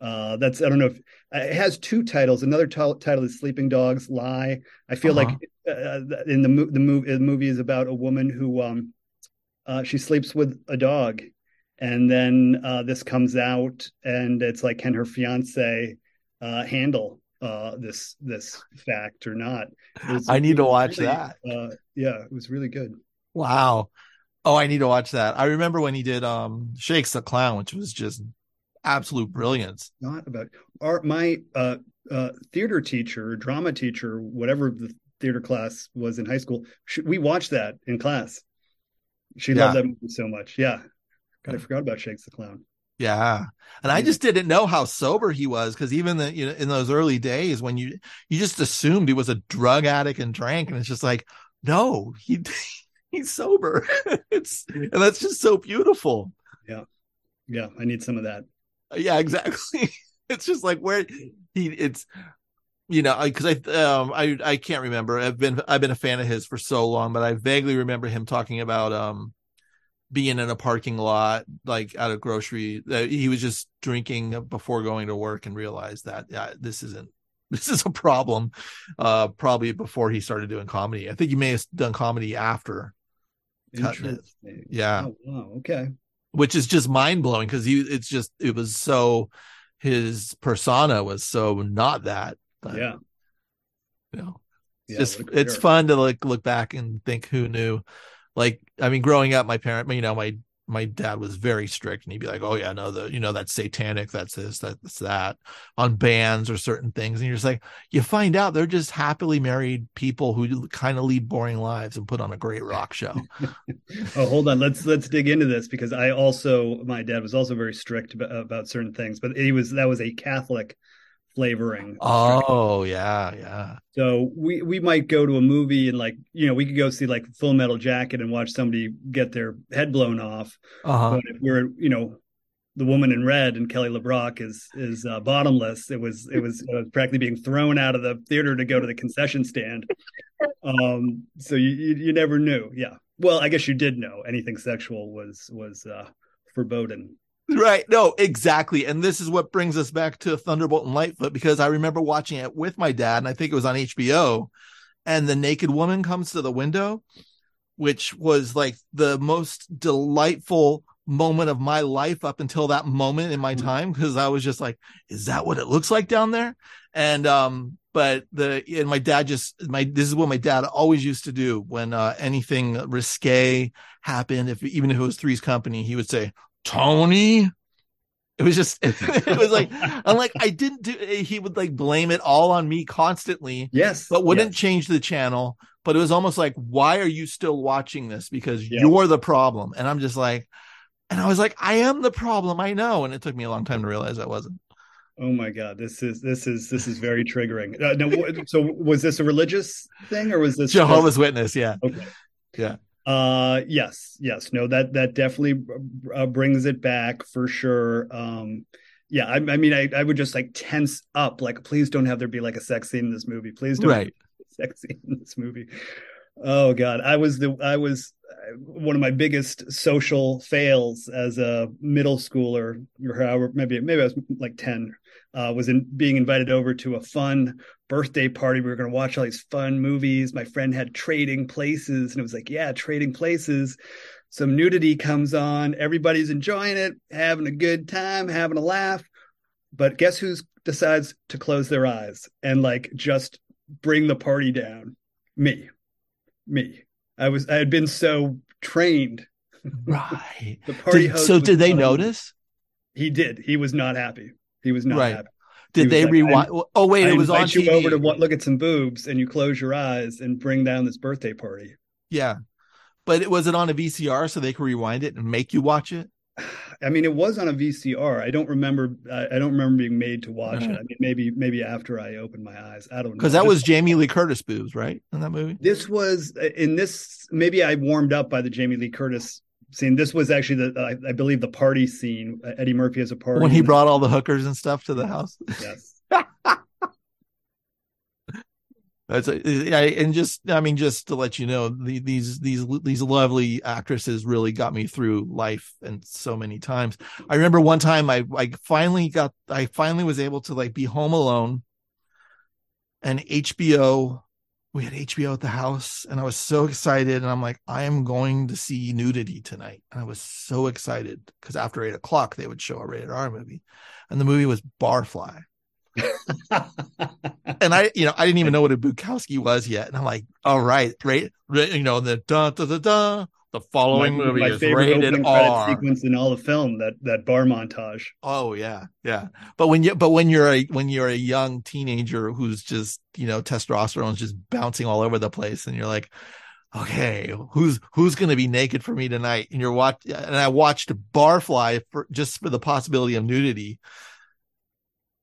uh that's i don't know if it has two titles another t- title is sleeping dogs lie i feel Uh-huh. like uh, in the, mo- the movie the movie is about a woman who um uh she sleeps with a dog and then uh this comes out and it's like can her fiance uh handle uh this this fact or not was- I need to watch really, that. uh yeah it was really good Wow. Oh, I need to watch that. I remember when he did um Shakes the Clown, which was just absolute brilliance. not about our my uh uh theater teacher drama teacher whatever the theater class was in high school she, we watched that in class she Yeah. loved that movie so much yeah God, i forgot about shakes the clown Yeah. And I just didn't know how sober he was because even the, you know, in those early days when you, you just assumed he was a drug addict and drank. And it's just like, no, he, he's sober. it's, and that's just so beautiful. Yeah. Yeah i need some of that Yeah, exactly. it's just like where he, it's, you know, because I, um, I, I can't remember. I've been, I've been a fan of his for so long, but I vaguely remember him talking about, um, being in a parking lot, like at a grocery. Uh, he was just drinking before going to work and realized that yeah, this isn't this is a problem. Uh, probably before he started doing comedy. I think he may have done comedy after, Interesting. Yeah. oh, wow okay which is just mind blowing because he it's just it was so his persona was so not that. But, yeah you know, yeah just it's fun to like look back and think who knew like i mean growing up my parent you know my my dad was very strict and he'd be like oh yeah no the you know that's satanic that's this that's that on bands or certain things. And you're just like you find out they're just happily married people who kind of lead boring lives and put on a great rock show. Oh hold on. Let's let's dig into this because i also my dad was also very strict about, about certain things but he was that was a catholic flavoring oh yeah yeah So we we might go to a movie and like you know we could go see like Full Metal Jacket and watch somebody get their head blown off. uh-huh But if we're you know the woman in red and Kelly LeBrock is is uh, bottomless, it was it was uh, practically being thrown out of the theater to go to the concession stand. Um, so you, you you never knew. Yeah. Well, I guess you did know anything sexual was was uh, forbidden. Right. No, exactly. And this is what brings us back to Thunderbolt and Lightfoot because I remember watching it with my dad, and I think it was on HBO. And the naked woman comes to the window, which was like the most delightful moment of my life up until that moment in my Mhm. time because I was just like, is that what it looks like down there? And um, but the and my dad just my this is what my dad always used to do when uh anything risque happened, if even if it was Three's Company, he would say, Tony. It was just it was like I'm like I didn't do he would like blame it all on me constantly Yes. but wouldn't yes. change the channel. But it was almost like, why are you still watching this? Because Yeah. you're the problem. And I'm just like, and I was like, I am the problem. I know. And it took me a long time to realize I wasn't. Oh my God. This is this is this is very triggering. Uh, no, so was this a religious thing or was this just- Jehovah's Witness. Yeah. Okay. Yeah. Uh yes, yes. No, that that definitely uh, brings it back for sure. Um yeah, I, I mean I, I would just like tense up like please don't have there be like a sex scene in this movie. Please don't Right. sex scene in this movie. Oh god, I was the I was uh, one of my biggest social fails as a middle schooler or however maybe maybe I was like 10 uh was in being invited over to a fun birthday party. We were going to watch all these fun movies. My friend had trading places and it was like yeah trading places. Some nudity comes on. Everybody's enjoying it having a good time having a laugh. But guess who decides to close their eyes and like just bring the party down? Me. Me. I was i had been so trained. Right. the party Did- so did they notice? he did. He was not happy he was not Right. happy Did they like, rewind? Oh, wait. I it was on you TV. over to look at some boobs and you close your eyes and bring down this birthday party yeah. But it was it on a VCR so they could rewind it and make you watch it? I mean, it was on a VCR. I don't remember. I, I don't remember being made to watch it. I mean, maybe maybe after I opened my eyes. I don't know. Because that was Jamie Lee Curtis boobs, right? In that movie? this was uh, in this. Maybe I warmed up by the Jamie Lee Curtis scene. This was actually the I, I believe the party scene. Eddie Murphy has a party When he brought all the hookers and stuff to the house. Yes. That's a, I, and just I mean just to let you know the, these these these lovely actresses really got me through life and so many times. I remember one time I I finally got I finally was able to like be home alone and HBO we had HBO at the house and I was so excited and I'm like I am going to see nudity tonight and I was so excited because after eight o'clock they would show a rated R movie and the movie was Barfly and I, you know, I didn't even know what a Bukowski was yet. And I'm like, all right, right, right you know, the da da da da. The following my, movie my is rated R. sequence in all the film. That that bar montage. Oh yeah, yeah. But when you, but when you're a when you're a young teenager who's just you know testosterone's just bouncing all over the place, and you're like, okay, who's who's going to be naked for me tonight? And you're watch, and I watched Barfly for just for the possibility of nudity,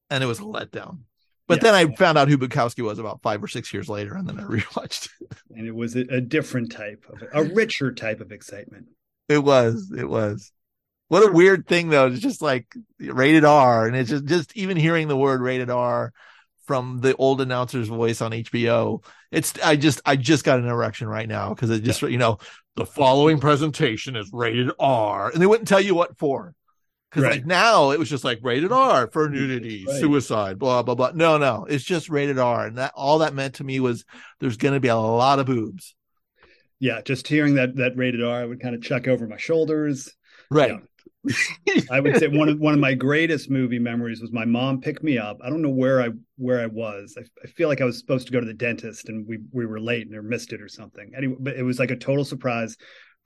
and it was a letdown. But Yeah. then I found out who Bukowski was about five or six years later, and then I rewatched. it. and it was a, a different type of a richer type of excitement. It was. It was. What a weird thing though. It's just like rated R. And it's just, just even hearing the word rated R from the old announcer's voice on HBO. It's, I just, I just got an erection right now because it just, you know, the following presentation is rated R and they wouldn't tell you what for. Cause Right. like now it was just like rated R for nudity, Right. suicide, blah, blah, blah. No, no, it's just rated R. And that all that meant to me was there's going to be a lot of boobs. Yeah, just hearing that that rated R, I would kind of chuck over my shoulders. Right. I would say one of one of my greatest movie memories was my mom picked me up. I don't know where I where I was. I, I feel like I was supposed to go to the dentist and we we were late and I missed it or something. Anyway, but it was like a total surprise.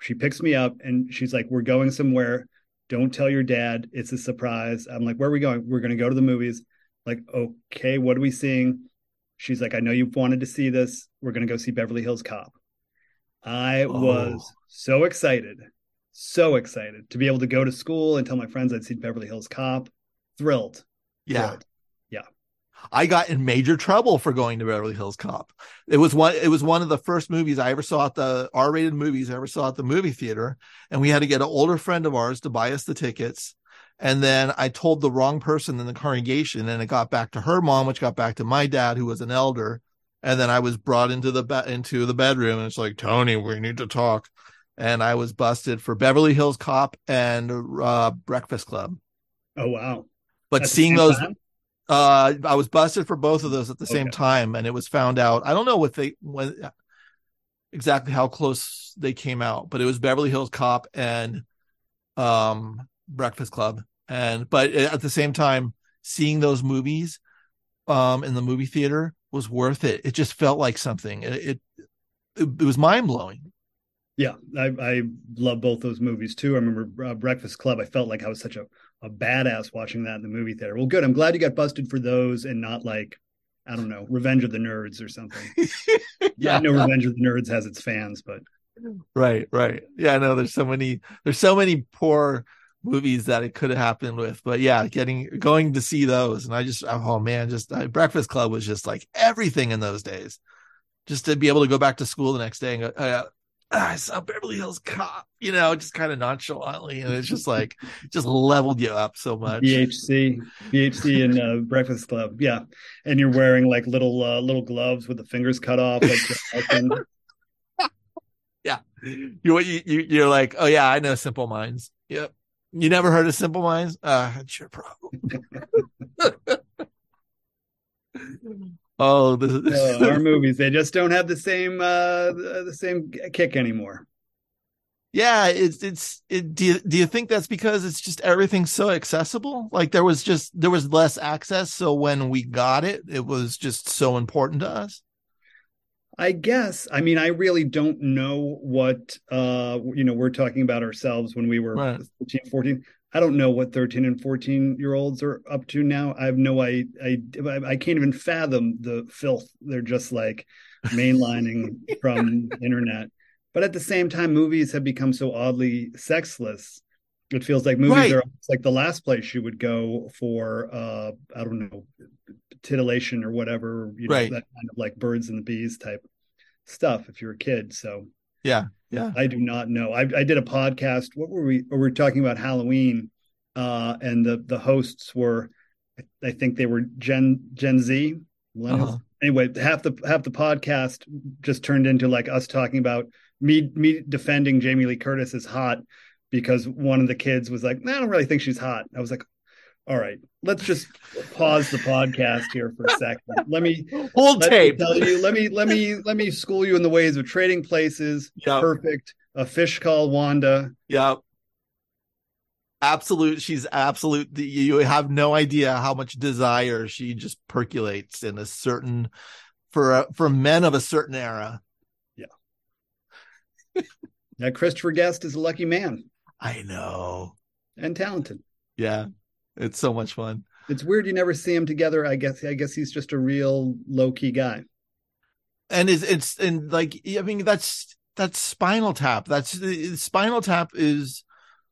She picks me up and she's like, "We're going somewhere. Don't tell your dad. It's a surprise." I'm like, "Where are we going?" "We're going to go to the movies." Like, "Okay, what are we seeing?" She's like, "I know you've wanted to see this. We're going to go see Beverly Hills Cop." I Oh. was so excited so excited to be able to go to school and tell my friends I'd seen Beverly Hills Cop. Thrilled. Yeah. Thrilled. I got in major trouble for going to Beverly Hills Cop. It was one it was one of the first movies I ever saw at the R-rated movies I ever saw at the movie theater and we had to get an older friend of ours to buy us the tickets. And then I told the wrong person in the congregation and it got back to her mom which got back to my dad who was an elder and then I was brought into the be- into the bedroom and it's like Tony we need to talk and I was busted for Beverly Hills Cop and uh, Breakfast Club. Oh wow. But At the seeing those time? Uh, I was busted for both of those at the same time, and it was found out. I don't know what they when exactly how close they came out, but it was Beverly Hills Cop and um Breakfast Club. And but at the same time, seeing those movies um in the movie theater was worth it. It just felt like something. It it, it was mind blowing. Yeah, I, I love both those movies too. I remember uh, Breakfast Club. I felt like I was such a, a badass watching that in the movie theater. Well, good. I'm glad you got busted for those and not like, I don't know, Revenge of the Nerds or something. yeah, I know Revenge of the Nerds has its fans, but right, right. Yeah, I know there's so many, there's so many poor movies that it could have happened with, but yeah, getting, going to see those. And I just, oh man, just uh, Breakfast Club was just like everything in those days. Just to be able to go back to school the next day and go, uh, I saw Beverly Hills Cop, you know, just kind of nonchalantly, and it's just like just leveled you up so much. BHC, BHC, and uh, Breakfast Club, yeah. And you're wearing like little uh, little gloves with the fingers cut off, like. yeah, you you you're like, oh yeah, I know Simple Minds. Yep, you never heard of Simple Minds? Uh, that's your problem. Oh, this, our movies they just don't have the same uh the same kick anymore. Yeah, it's it's it, do you do you think that's because it's just everything's so accessible? Like there was just there was less access, so when we got it, it was just so important to us. I guess. I mean, I really don't know what uh you know, we're talking about ourselves when we were right. 13, 14. I don't know what 13 and 14 year olds are up to now. I have no I I I can't even fathom the filth they're just like mainlining from internet. But at the same time, movies have become so oddly sexless. It feels like movies right. are like the last place you would go for uh I don't know titillation or whatever, you know, right. that kind of like birds and the bees type stuff if you're a kid. So yeah, yeah. I do not know. I, I did a podcast. What were we? We were talking about Halloween, uh, and the the hosts were, I think they were Gen Gen Z, Uh-huh. Anyway, half the half the podcast just turned into like us talking about me me defending Jamie Lee Curtis is hot because one of the kids was like, nah, I don't really think she's hot. I was like, all right, let's just pause the podcast here for a second. Let me hold let tape. Me tell you, let me let me let me school you in the ways of trading places. Yep. Perfect. A fish called Wanda. Yep. Absolute. She's absolute. You have no idea how much desire she just percolates in a certain for for men of a certain era. Yeah. yeah. Christopher Guest is a lucky man. I know. And talented. Yeah. It's so much fun. It's weird you never see him together. I guess I guess he's just a real low key guy. And it's it's and like I mean that's that's Spinal Tap. That's Spinal Tap is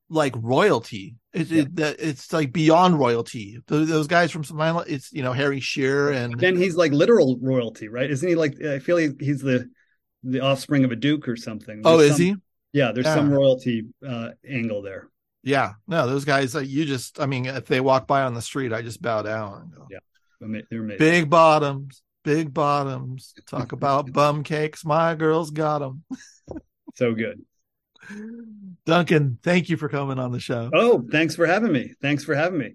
like royalty. It, yeah. it, it's like beyond royalty. Those guys from Spinal, it's you know Harry Shearer and then he's like literal royalty, right? Isn't he like? I feel he's the the offspring of a duke or something. Oh, there's oh, is some, he? Yeah, there's yeah. some royalty uh, angle there. Yeah, no, those guys. Like, you just, I mean, if they walk by on the street, I just bow down. Go, yeah, they're amazing. Big bottoms, big bottoms. Talk about bum cakes. My girls got them. so good. Duncan, thank you for coming on the show. Oh, thanks for having me. Thanks for having me.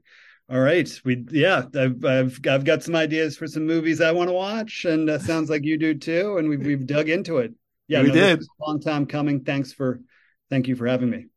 All right, we yeah, I've I've, I've got some ideas for some movies I want to watch, and uh, sounds like you do too. And we've we've dug into it. Yeah, we no, did. long time coming. Thanks for thank you for having me.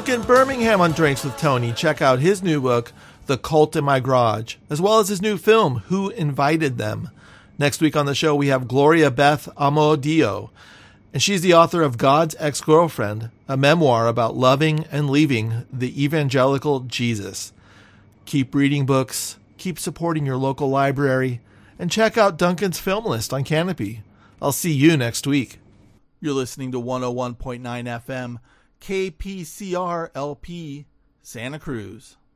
Duncan Birmingham on Drinks with Tony. Check out his new book, The Cult in My Garage, as well as his new film, Who Invited Them. Next week on the show, we have Gloria Beth Amodio, and she's the author of God's Ex Girlfriend, a memoir about loving and leaving the evangelical Jesus. Keep reading books, keep supporting your local library, and check out Duncan's film list on Kanopy. I'll see you next week. You're listening to 101.9 FM, KPCR LP, Santa Cruz.